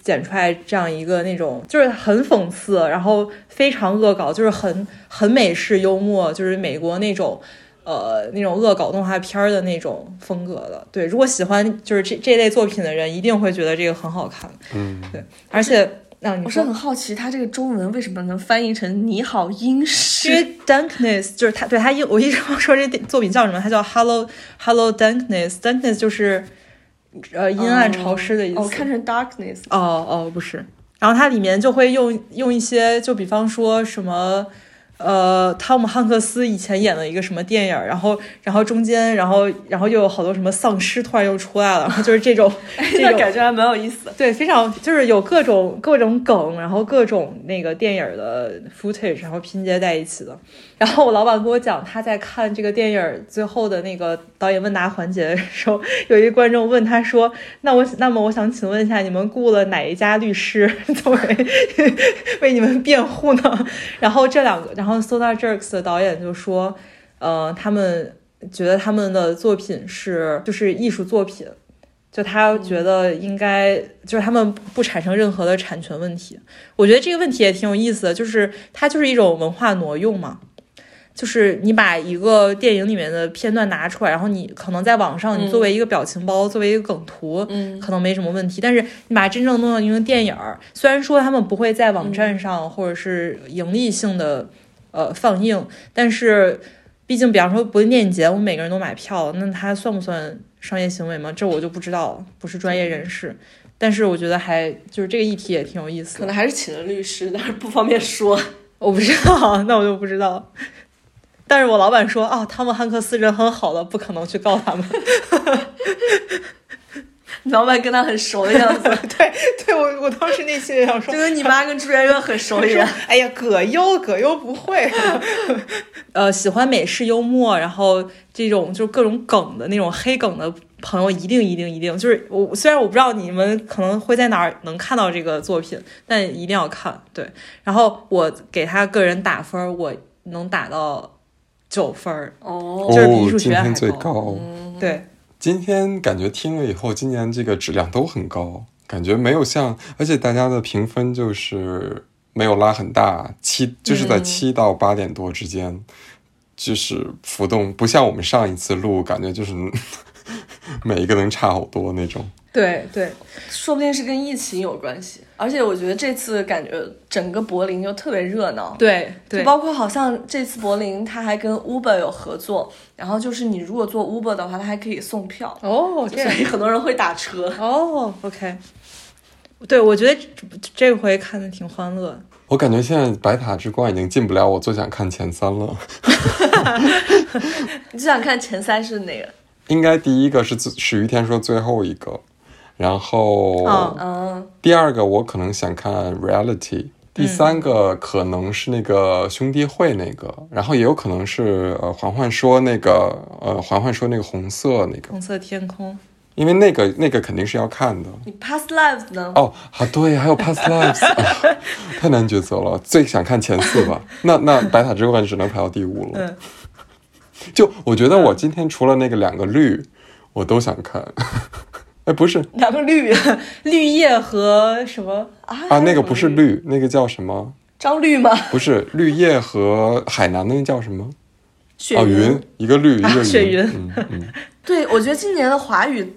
剪出来这样一个那种就是很讽刺，然后非常恶搞，就是很很美式幽默，就是美国那种呃那种恶搞动画片儿的那种风格的。对，如果喜欢就是这这类作品的人，一定会觉得这个很好看。嗯，对，而且让、你我是很。好奇，他这个中文为什么能翻译成“你好，英因式为 Dankness 就是他，对他一我一直说这作品叫什么？他叫 Hello Hello Dankness，Dankness 就是呃”，阴暗潮湿的意思。哦，看成 “darkness”。哦哦，不是。然后它里面就会用用一些，就比方说什么，呃，汤姆汉克斯以前演的一个什么电影，然后然后中间，然后然后又有好多什么丧尸突然又出来了，然后就是这种这 那种感觉还蛮有意思的。对，非常就是有各种各种梗，然后各种那个电影的 footage，然后拼接在一起的。然后我老板跟我讲，他在看这个电影最后的那个导演问答环节的时候，有一个观众问他说：“那我那么我想请问一下，你们雇了哪一家律师作为为你们辩护呢？”然后这两个，然后 Soda Jerks 的导演就说：“呃，他们觉得他们的作品是就是艺术作品。”就他觉得应该，就是他们不产生任何的产权问题。我觉得这个问题也挺有意思的，就是它就是一种文化挪用嘛。就是你把一个电影里面的片段拿出来，然后你可能在网上，你作为一个表情包，作为一个梗图，嗯可能没什么问题。但是你把它真正弄到一个电影儿，虽然说他们不会在网站上或者是盈利性的呃放映，但是毕竟，比方说柏林电影节，我们每个人都买票，那它算不算商业行为吗？这我就不知道了，不是专业人士。但是我觉得还就是这个议题也挺有意思的，可能还是请了律师，但是不方便说。我不知道，那我就不知道。但是我老板说啊，汤姆汉克斯人很好的，不可能去告他们。老板跟他很熟的样子，对，对我我当时内心也想说就，跟你妈跟朱媛媛很熟一样。哎呀，葛优，葛优不会。呃，喜欢美式幽默，然后这种就是各种梗的那种黑梗的朋友，一定一定一定就是我。虽然我不知道你们可能会在哪儿能看到这个作品，但一定要看。对，然后我给他个人打分，我能打到九分儿。哦，就是比艺术学院还高高。对，今天感觉听了以后，今年这个质量都很高，感觉没有像，而且大家的评分就是没有拉很大，七就是在嗯七到八点多之间，就是浮动，不像我们上一次录，感觉就是每一个能差好多那种。对，对，说不定是跟疫情有关系。而且我觉得这次感觉整个柏林就特别热闹。对，对，就包括好像这次柏林，他还跟 Uber 有合作，然后就是你如果坐 Uber 的话，他还可以送票，哦，这样所以很多人会打车。哦，OK，对，我觉得这这回看的挺欢乐。我感觉现在白塔之光已经进不了我最想看前三了，你最想看前三是哪个？应该第一个是最史玉天说最后一个，然后、第二个我可能想看 Reality，第三个可能是那个兄弟会那个，然后也有可能是呃环环说那个呃环环说那个红色那个，红色天空，因为那个那个肯定是要看的。你 Past Lives 呢？哦，啊对，还有 Past Lives，、啊、太难抉择了。最想看前四吧，那那白塔之冠只能排到第五了。嗯，就我觉得我今天除了那个两个绿，我都想看。哎，不是两个绿绿叶和什么？啊，那个不是绿，那个叫什么？张绿吗？不是绿叶和海南那个叫什么？雪哦，云，一个绿，一个云。雪云嗯嗯 对，我觉得今年的华语，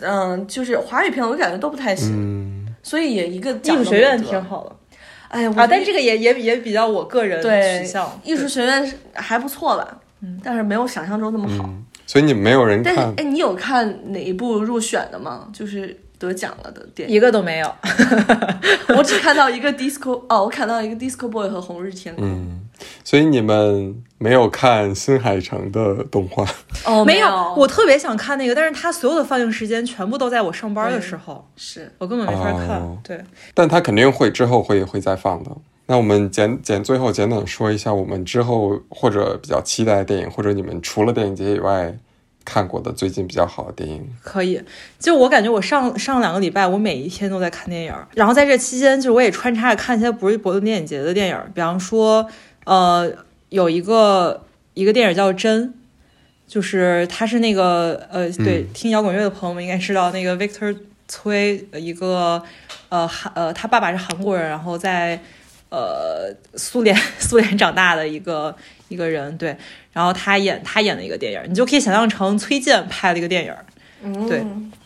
嗯、就是华语片，我感觉都不太行，嗯，所以也一个艺术学院挺好的哎呀，我啊，但这个也也也比较我个人对取向。艺术学院还不错吧，嗯，但是没有想象中那么好。嗯所以你们没有人看，但是哎，你有看哪一部入选的吗？就是得奖了的电影？一个都没有，我只看到一个 Disco，哦，我看到一个 Disco Boy 和红日天空。嗯，所以你们没有看新海诚的动画。哦，没有，我特别想看那个，但是他所有的放映时间全部都在我上班的时候，是我根本没法看。哦对，但他肯定会之后会会再放的。那我们简简最后简短说一下我们之后或者比较期待的电影，或者你们除了电影节以外看过的最近比较好的电影。可以。就我感觉，我上上两个礼拜，我每一天都在看电影，然后在这期间，就是我也穿插着看一些不是柏林电影节的电影，比方说，呃，有一个一个电影叫《真》。就是他是那个呃，对，嗯听摇滚乐的朋友们应该知道，那个 Victor 崔，一个呃韩呃，他爸爸是韩国人，然后在呃苏联 苏联长大的一个一个人，对，然后他演他演的一个电影，你就可以想象成崔健拍的一个电影，嗯。对。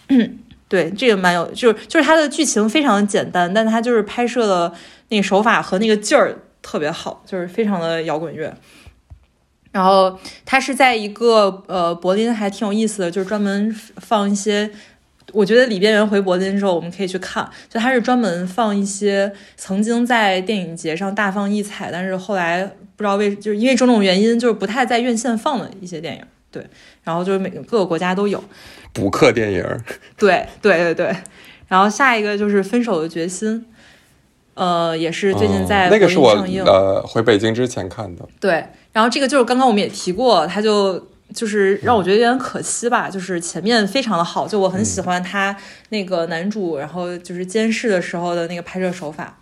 对，这个蛮有，就是就是它的剧情非常简单，但它就是拍摄的那个手法和那个劲儿特别好，就是非常的摇滚乐。然后它是在一个呃柏林还挺有意思的，就是专门放一些，我觉得李边缘回柏林之后我们可以去看，就他是专门放一些曾经在电影节上大放异彩，但是后来不知道为就是因为种种原因，就是不太在院线放的一些电影。对，然后就是每个各个国家都有。补课电影，对对对对，然后下一个就是《分手的决心》，呃，也是最近在那个是我。呃回北京之前看的。对，然后这个就是刚刚我们也提过，他就就是让我觉得有点可惜吧，就是前面非常的好，就我很喜欢他那个男主，然后就是监视的时候的那个拍摄手法，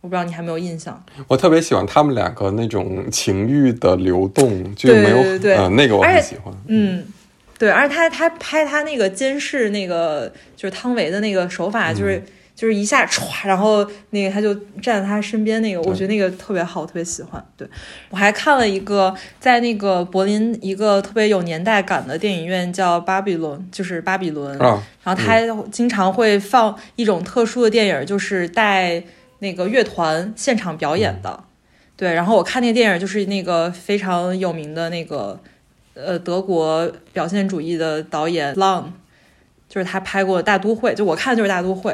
我不知道你还没有印象。我特别喜欢他们两个那种情欲的流动，就对没有对对呃那个我很喜欢。嗯，对，而且他他拍他那个监视那个就是汤唯的那个手法，就是、就是一下歘，然后那个他就站在他身边那个，我觉得那个特别好，特别喜欢。对我还看了一个在那个柏林一个特别有年代感的电影院叫巴比伦，就是巴比伦。啊，然后他经常会放一种特殊的电影，就是带那个乐团现场表演的。对，然后我看那个电影就是那个非常有名的那个呃德国表现主义的导演 Lang，就是他拍过《大都会》，就我看的就是《大都会》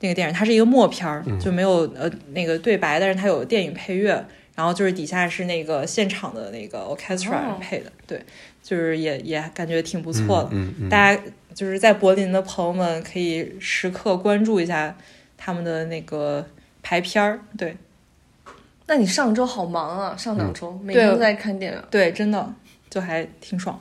那个电影，它是一个默片儿，就没有呃那个对白，但是它有电影配乐，然后就是底下是那个现场的那个 orchestra 哦配的，对，就是也也感觉挺不错的。嗯嗯，大家就是在柏林的朋友们可以时刻关注一下他们的那个排片儿。对那你上周好忙啊，上两周、每天都在看电影。对，真的就还挺爽。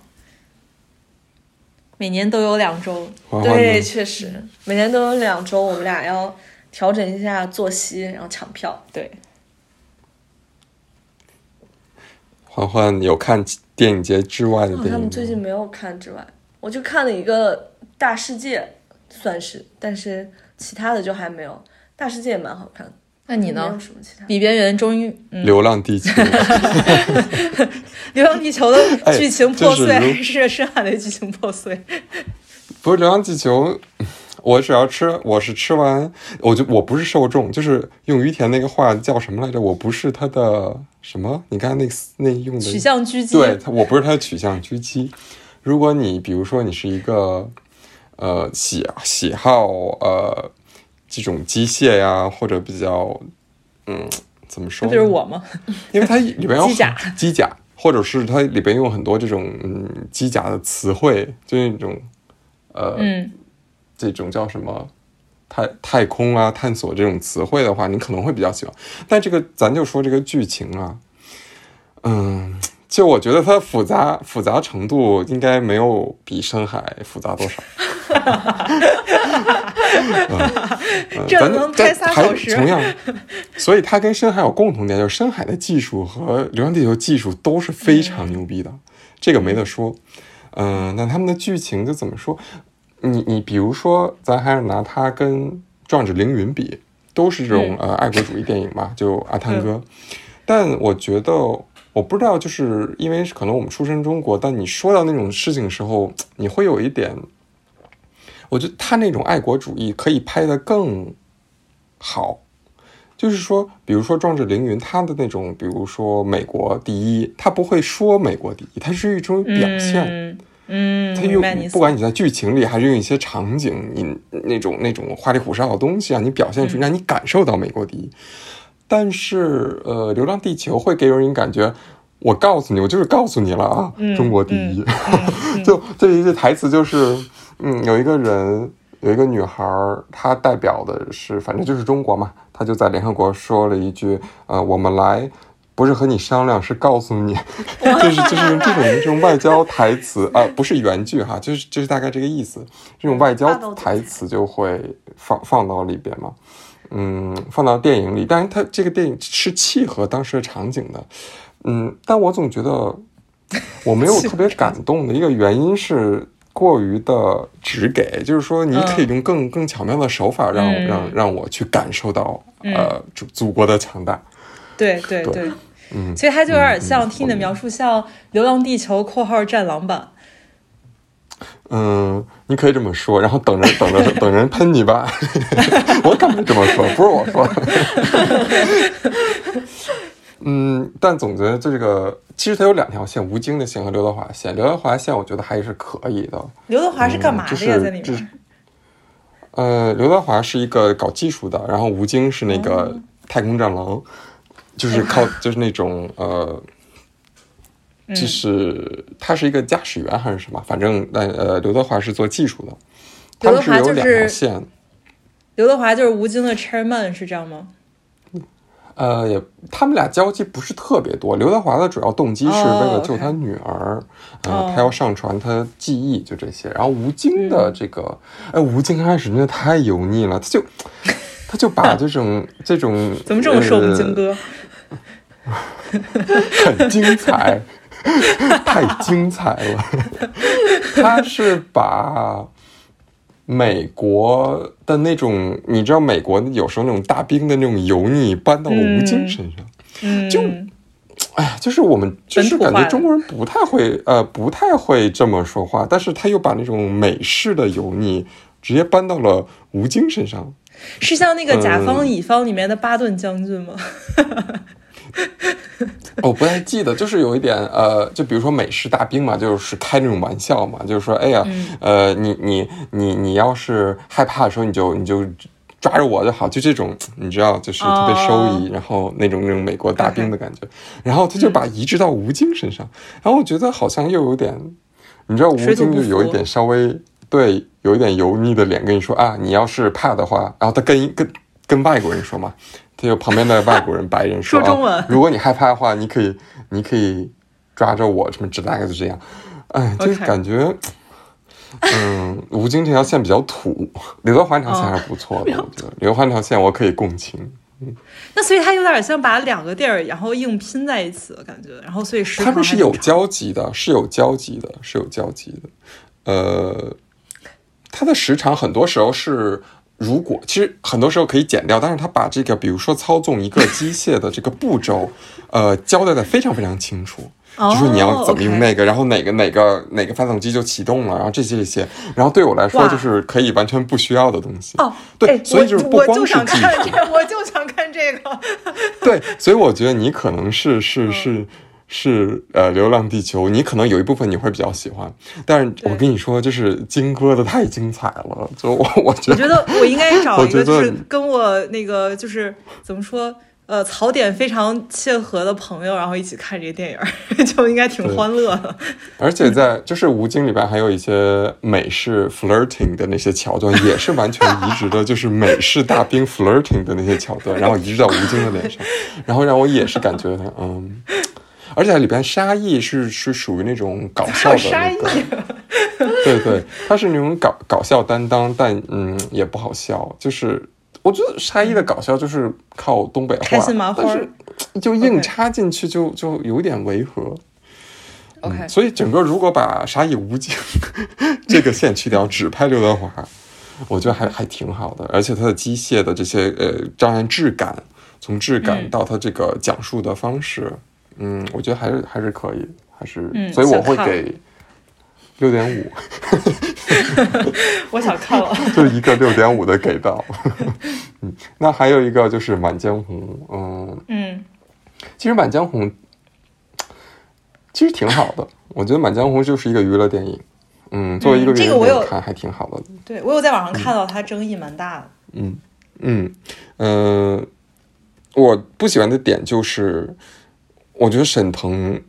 每年都有两周，对，确实，每年都有两周，我们俩要调整一下作息，然后抢票。对，欢欢有看电影节之外的好电影他们最近没有看之外，我就看了一个《大世界》，算是，但是其他的就还没有。《大世界》也蛮好看的。那你没有呢？什么其他？比边缘终于，嗯，流浪地球》《流浪地球》的剧情破碎，哎就是还是深海的剧情破碎？不是《流浪地球》，我只要吃，我是吃完，我就我不是受众，就是用于田那个话叫什么来着？我不是他的什么？你刚才那那用的取向狙击，对，他我不是他的取向狙击。如果你比如说你是一个呃喜喜好呃这种机械呀，或者比较嗯怎么说？那就是我吗？因为它里边有机甲机甲，或者是它里边用很多这种嗯机甲的词汇，就那种呃、嗯，这种叫什么太太空啊探索这种词汇的话，你可能会比较喜欢。但这个咱就说这个剧情啊，嗯，就我觉得它复杂复杂程度应该没有比深海复杂多少。嗯这咱能拍仨小时同样，所以它跟深海有共同点，就是深海的技术和《流浪地球》技术都是非常牛逼的，这个没得说。嗯、那他们的剧情就怎么说？你你比如说，咱还是拿它跟《壮志凌云》比，都是这种、呃爱国主义电影嘛，就阿汤哥。但我觉得，我不知道，就是因为可能我们出身中国，但你说到那种事情的时候，你会有一点，我觉得他那种爱国主义可以拍得更好。就是说，比如说《壮志凌云》，他的那种，比如说美国第一，他不会说美国第一，它是一种表现。嗯嗯，他用不管你在剧情里还是用一些场景，你那种那种花里胡哨的东西啊，你表现出让你感受到美国第一。但是呃，《流浪地球》会给人感觉，我告诉你，我就是告诉你了啊，中国第一。就这一句台词就是，嗯，有一个人，有一个女孩，她代表的是，反正就是中国嘛，她就在联合国说了一句，呃，我们来。不是和你商量，是告诉你，就是就是用这种这种外交台词啊、不是原句哈，就是就是大概这个意思。这种外交台词就会放放到里边嘛，嗯，放到电影里，但是它这个电影是契合当时的场景的，嗯，但我总觉得我没有特别感动的一个原因是过于的直给，就是说你可以用更更巧妙的手法让嗯。让让我去感受到呃祖祖国的强大。对对对。对，嗯，所以它就有点像嗯听你的描述，像《流浪地球》（括号战狼版嗯，你可以这么说，然后等着 等着等人喷你吧。我可没这么说，不是我说。嗯，但总觉得这个其实它有两条线，吴京的线和刘德华线。刘德华线我觉得还是可以的。）。刘德华是干嘛的在里面？呃，刘德华是一个搞技术的，然后吴京是那个太空战狼，就是靠就是那种呃，就是他是一个驾驶员还是什么，反正呃呃，刘德华是做技术的，他刘德华就们是有两条线。刘德华就是吴京的 chairman，是这样吗？呃，也他们俩交集不是特别多。刘德华的主要动机是为了救他女儿，呃，哦他要上传他记忆，就这些。然后吴京嗯的这个，哎、吴京开始真的太油腻了，他就他就把这种 这种怎么这么说我们京呃哥？很精彩，太精彩了。他是把美国的那种，你知道，美国有时候那种大兵的那种油腻搬到了吴京身上。嗯，就哎呀，就是我们就是感觉中国人不太会呃不太会这么说话，但是他又把那种美式的油腻直接搬到了吴京身上。是像那个甲方嗯乙方里面的巴顿将军吗？我不太记得，就是有一点呃，就比如说美式大兵嘛，就是开那种玩笑嘛，就是说，哎呀，呃，你你你你要是害怕的时候，你就你就抓着我就好，就这种你知道，就是特别收益，然后那种那种美国大兵的感觉，然后他就把移植到吴京身上，然后我觉得好像又有点，你知道吴京就有一点稍微对有一点油腻的脸跟你说啊，你要是怕的话，然后他跟跟跟外国人说嘛。他就旁边的外国人白人说 说中文啊，如果你害怕的话，你可以，你可以抓着我什么之类的，就这样。哎，就是感觉，嗯，吴京这条线比较土，刘德华那条线还是不错的，我觉得刘德华那条线我可以共情。那所以他有点像把两个地儿然后硬拼在一起的感觉，然后所以他们是有交集的，是有交集的，是有交集的。呃，它的时长很多时候是，如果其实很多时候可以剪掉，但是他把这个，比如说操纵一个机械的这个步骤，呃，交代的非常非常清楚。哦就说你要怎么用那个，然后哪个哪个哪个发动机就启动了，然后这些这些，然后对我来说就是可以完全不需要的东西。哦，对哎所以就是不光是技想看术这，我就想看这个。对，所以我觉得你可能是嗯是是是呃，《流浪地球》，你可能有一部分你会比较喜欢，但是我跟你说，就是金哥的太精彩了，就我我觉得我觉得我应该找一个，就是跟我那个就是怎么说，呃，槽点非常切合的朋友，然后一起看这个电影，就应该挺欢乐的。而且在就是《吴京》里边还有一些美式 flirting 的那些桥段，也是完全移植的，就是美式大兵 flirting 的那些桥段，然后移植到吴京的脸上，然后让我也是感觉他嗯，而且里边沙溢是是属于那种搞笑的那个，对对，他是那种搞搞笑担当，但嗯也不好笑，就是。我觉得沙溢的搞笑就是靠东北话，开心麻花但是就硬插进去就就有点违和。OK，嗯所以整个如果把沙溢吴京 这个线去掉，只拍刘德华，我觉得还还挺好的。而且他的机械的这些呃，当然质感，从质感嗯到他这个讲述的方式，嗯我觉得还是还是可以，还是，嗯所以我会给六点五，我想看了。就是一个六点五的给到。嗯，那还有一个就是《满江红》，嗯，嗯，其实《满江红》其实挺好的，我觉得《满江红》就是一个娱乐电影。嗯，作为一个嗯娱这个我有乐电影看还挺好的。对我有在网上看到它争议蛮大的。嗯嗯呃，我不喜欢的点就是，我觉得沈腾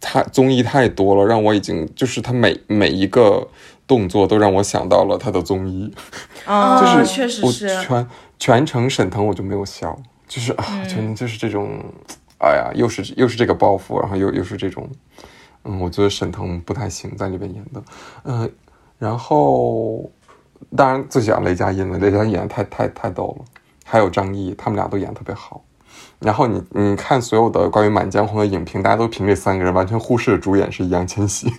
他综艺太多了，让我已经就是他每每一个动作都让我想到了他的综艺。啊 就是我确实是全全程沈腾我就没有笑，就是啊，嗯全程就是这种，哎呀，又是又是这个包袱，然后又又是这种，嗯，我觉得沈腾不太行在里边演的，嗯、然后当然最喜欢雷佳音了，雷佳音演的太太太逗了，还有张译，他们俩都演得特别好。然后你你看所有的关于《满江红》的影评，大家都评这三个人，完全忽视主演是易烊千玺。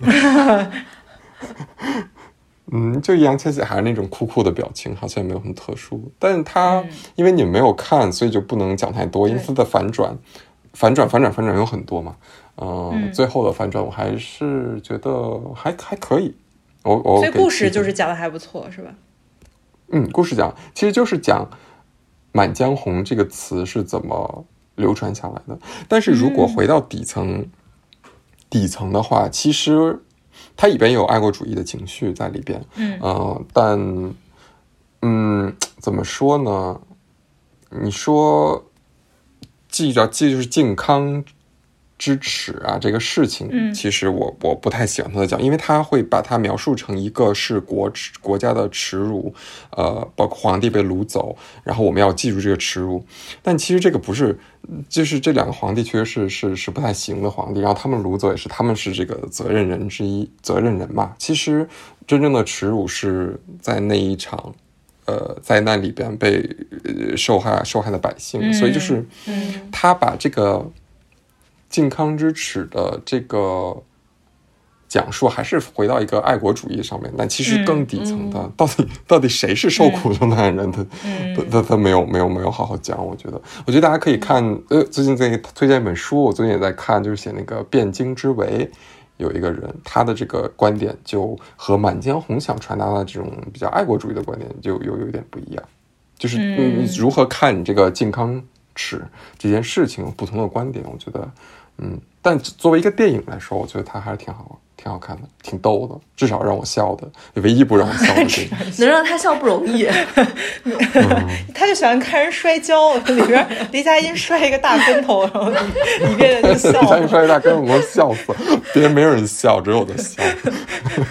嗯，就易烊千玺还是那种酷酷的表情，好像也没有很特殊。但是他、因为你没有看，所以就不能讲太多，因为他的反转、反转、反转、反转有很多嘛。嗯，嗯最后的反转我还是觉得还还可以。我我给所以故事就是讲的还不错，是吧？嗯，故事讲其实就是讲“满江红”这个词是怎么流传下来的。但是如果回到底层，底层的话，其实它里边有爱国主义的情绪在里边。嗯呃，但嗯，怎么说呢？你说记着记就是靖康之耻啊，这个事情，嗯其实我我不太喜欢他的讲，因为他会把它描述成一个是国耻国家的耻辱，呃，包括皇帝被掳走，然后我们要记住这个耻辱。但其实这个不是，就是这两个皇帝确实是是是不太行的皇帝，然后他们掳走也是他们是这个责任人之一，责任人嘛。其实真正的耻辱是在那一场。呃，灾难里边被呃受害受害的百姓，所以就是嗯他把这个靖康之耻的这个讲述，还是回到一个爱国主义上面。但其实更底层的，到底到底谁是受苦受难人的，嗯 他他他没有没有没有好好讲。我觉得，我觉得大家可以看，呃，最近在推荐一本书，我最近也在看，就是写那个汴京之围。有一个人，他的这个观点就和《满江红》想传达的这种比较爱国主义的观点就有有一点不一样，就是嗯你如何看你这个靖康耻这件事情不同的观点，我觉得，嗯，但作为一个电影来说，我觉得它还是挺好，挺好看的，挺逗的，至少让我笑的，唯一不让我笑的电影。能让他笑不容易。他就喜欢看人摔跤，里边黎佳音摔一个大跟头，然后里边人就笑张一个大哥，我笑死了，别人没有人笑，只有我在笑。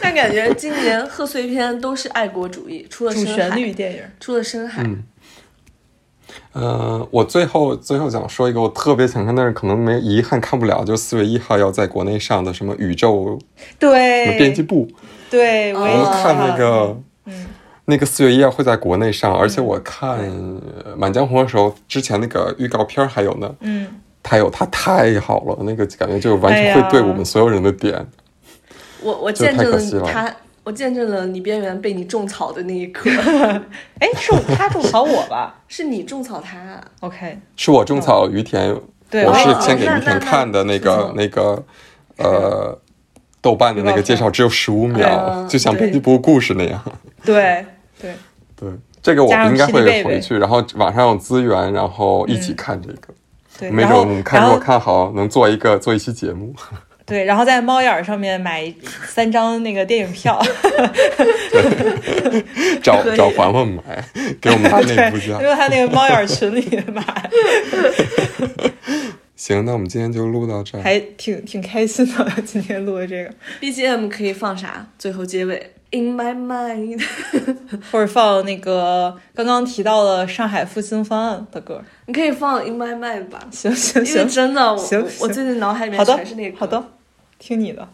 但感觉今年贺岁片都是爱国主义，除了主深海旋律，电影。除了深海，嗯呃，我最后最后想说一个我特别想看，但是可能没遗憾看不了，就四月一号要在国内上的什么宇宙什对，么编辑部，对，我也我哦看那个。嗯。那个四月一号会在国内上，而且我看呃《满江红》的时候，之前那个预告片还有呢，嗯，它有它太好了，那个感觉就完全会对我们所有人的点。我我这见证太可惜了。他，我见证了你边缘被你种草的那一刻，哎，是他种草我吧是你种草他，？OK，是我种草于田，对，我是哦先给于田看的那那个那个呃豆瓣的那个介绍，只有十五秒，嗯就像对编辑部故事那样。对 对，对，这个我加上应该会回去，然后网上有资源，然后一起看这个。对，没准看如果看好，能做一个做一期节目。对，然后在猫眼儿上面买三张那个电影票，找可以找环环买，给我们他内部对，价。因为他那个猫眼儿群里买，行，那我们今天就录到这儿。还挺挺开心的。今天录的这个，BGM 可以放啥？最后结尾，In my mind，或者放那个刚刚提到的上海复兴方案的歌。你可以放 In my mind 吧，行行因为行，真的，我行我最近脑海里面全是那个歌。好的，听你的，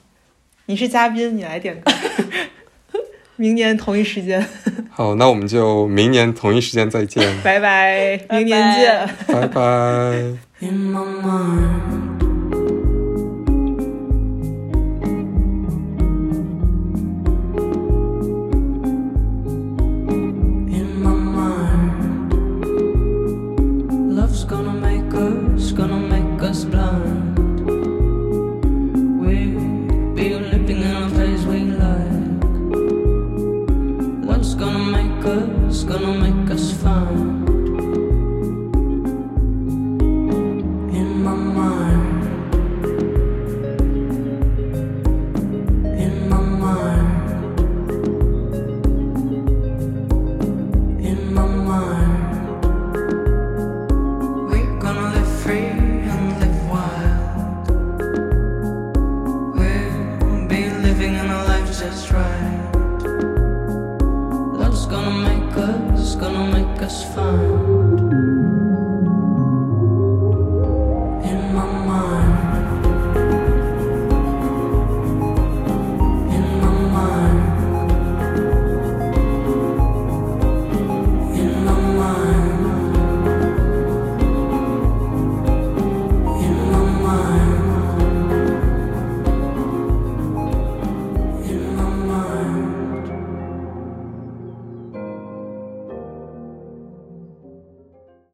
你是嘉宾，你来点歌。明年同一时间，好，那我们就明年同一时间再见，拜拜，明年见。拜拜。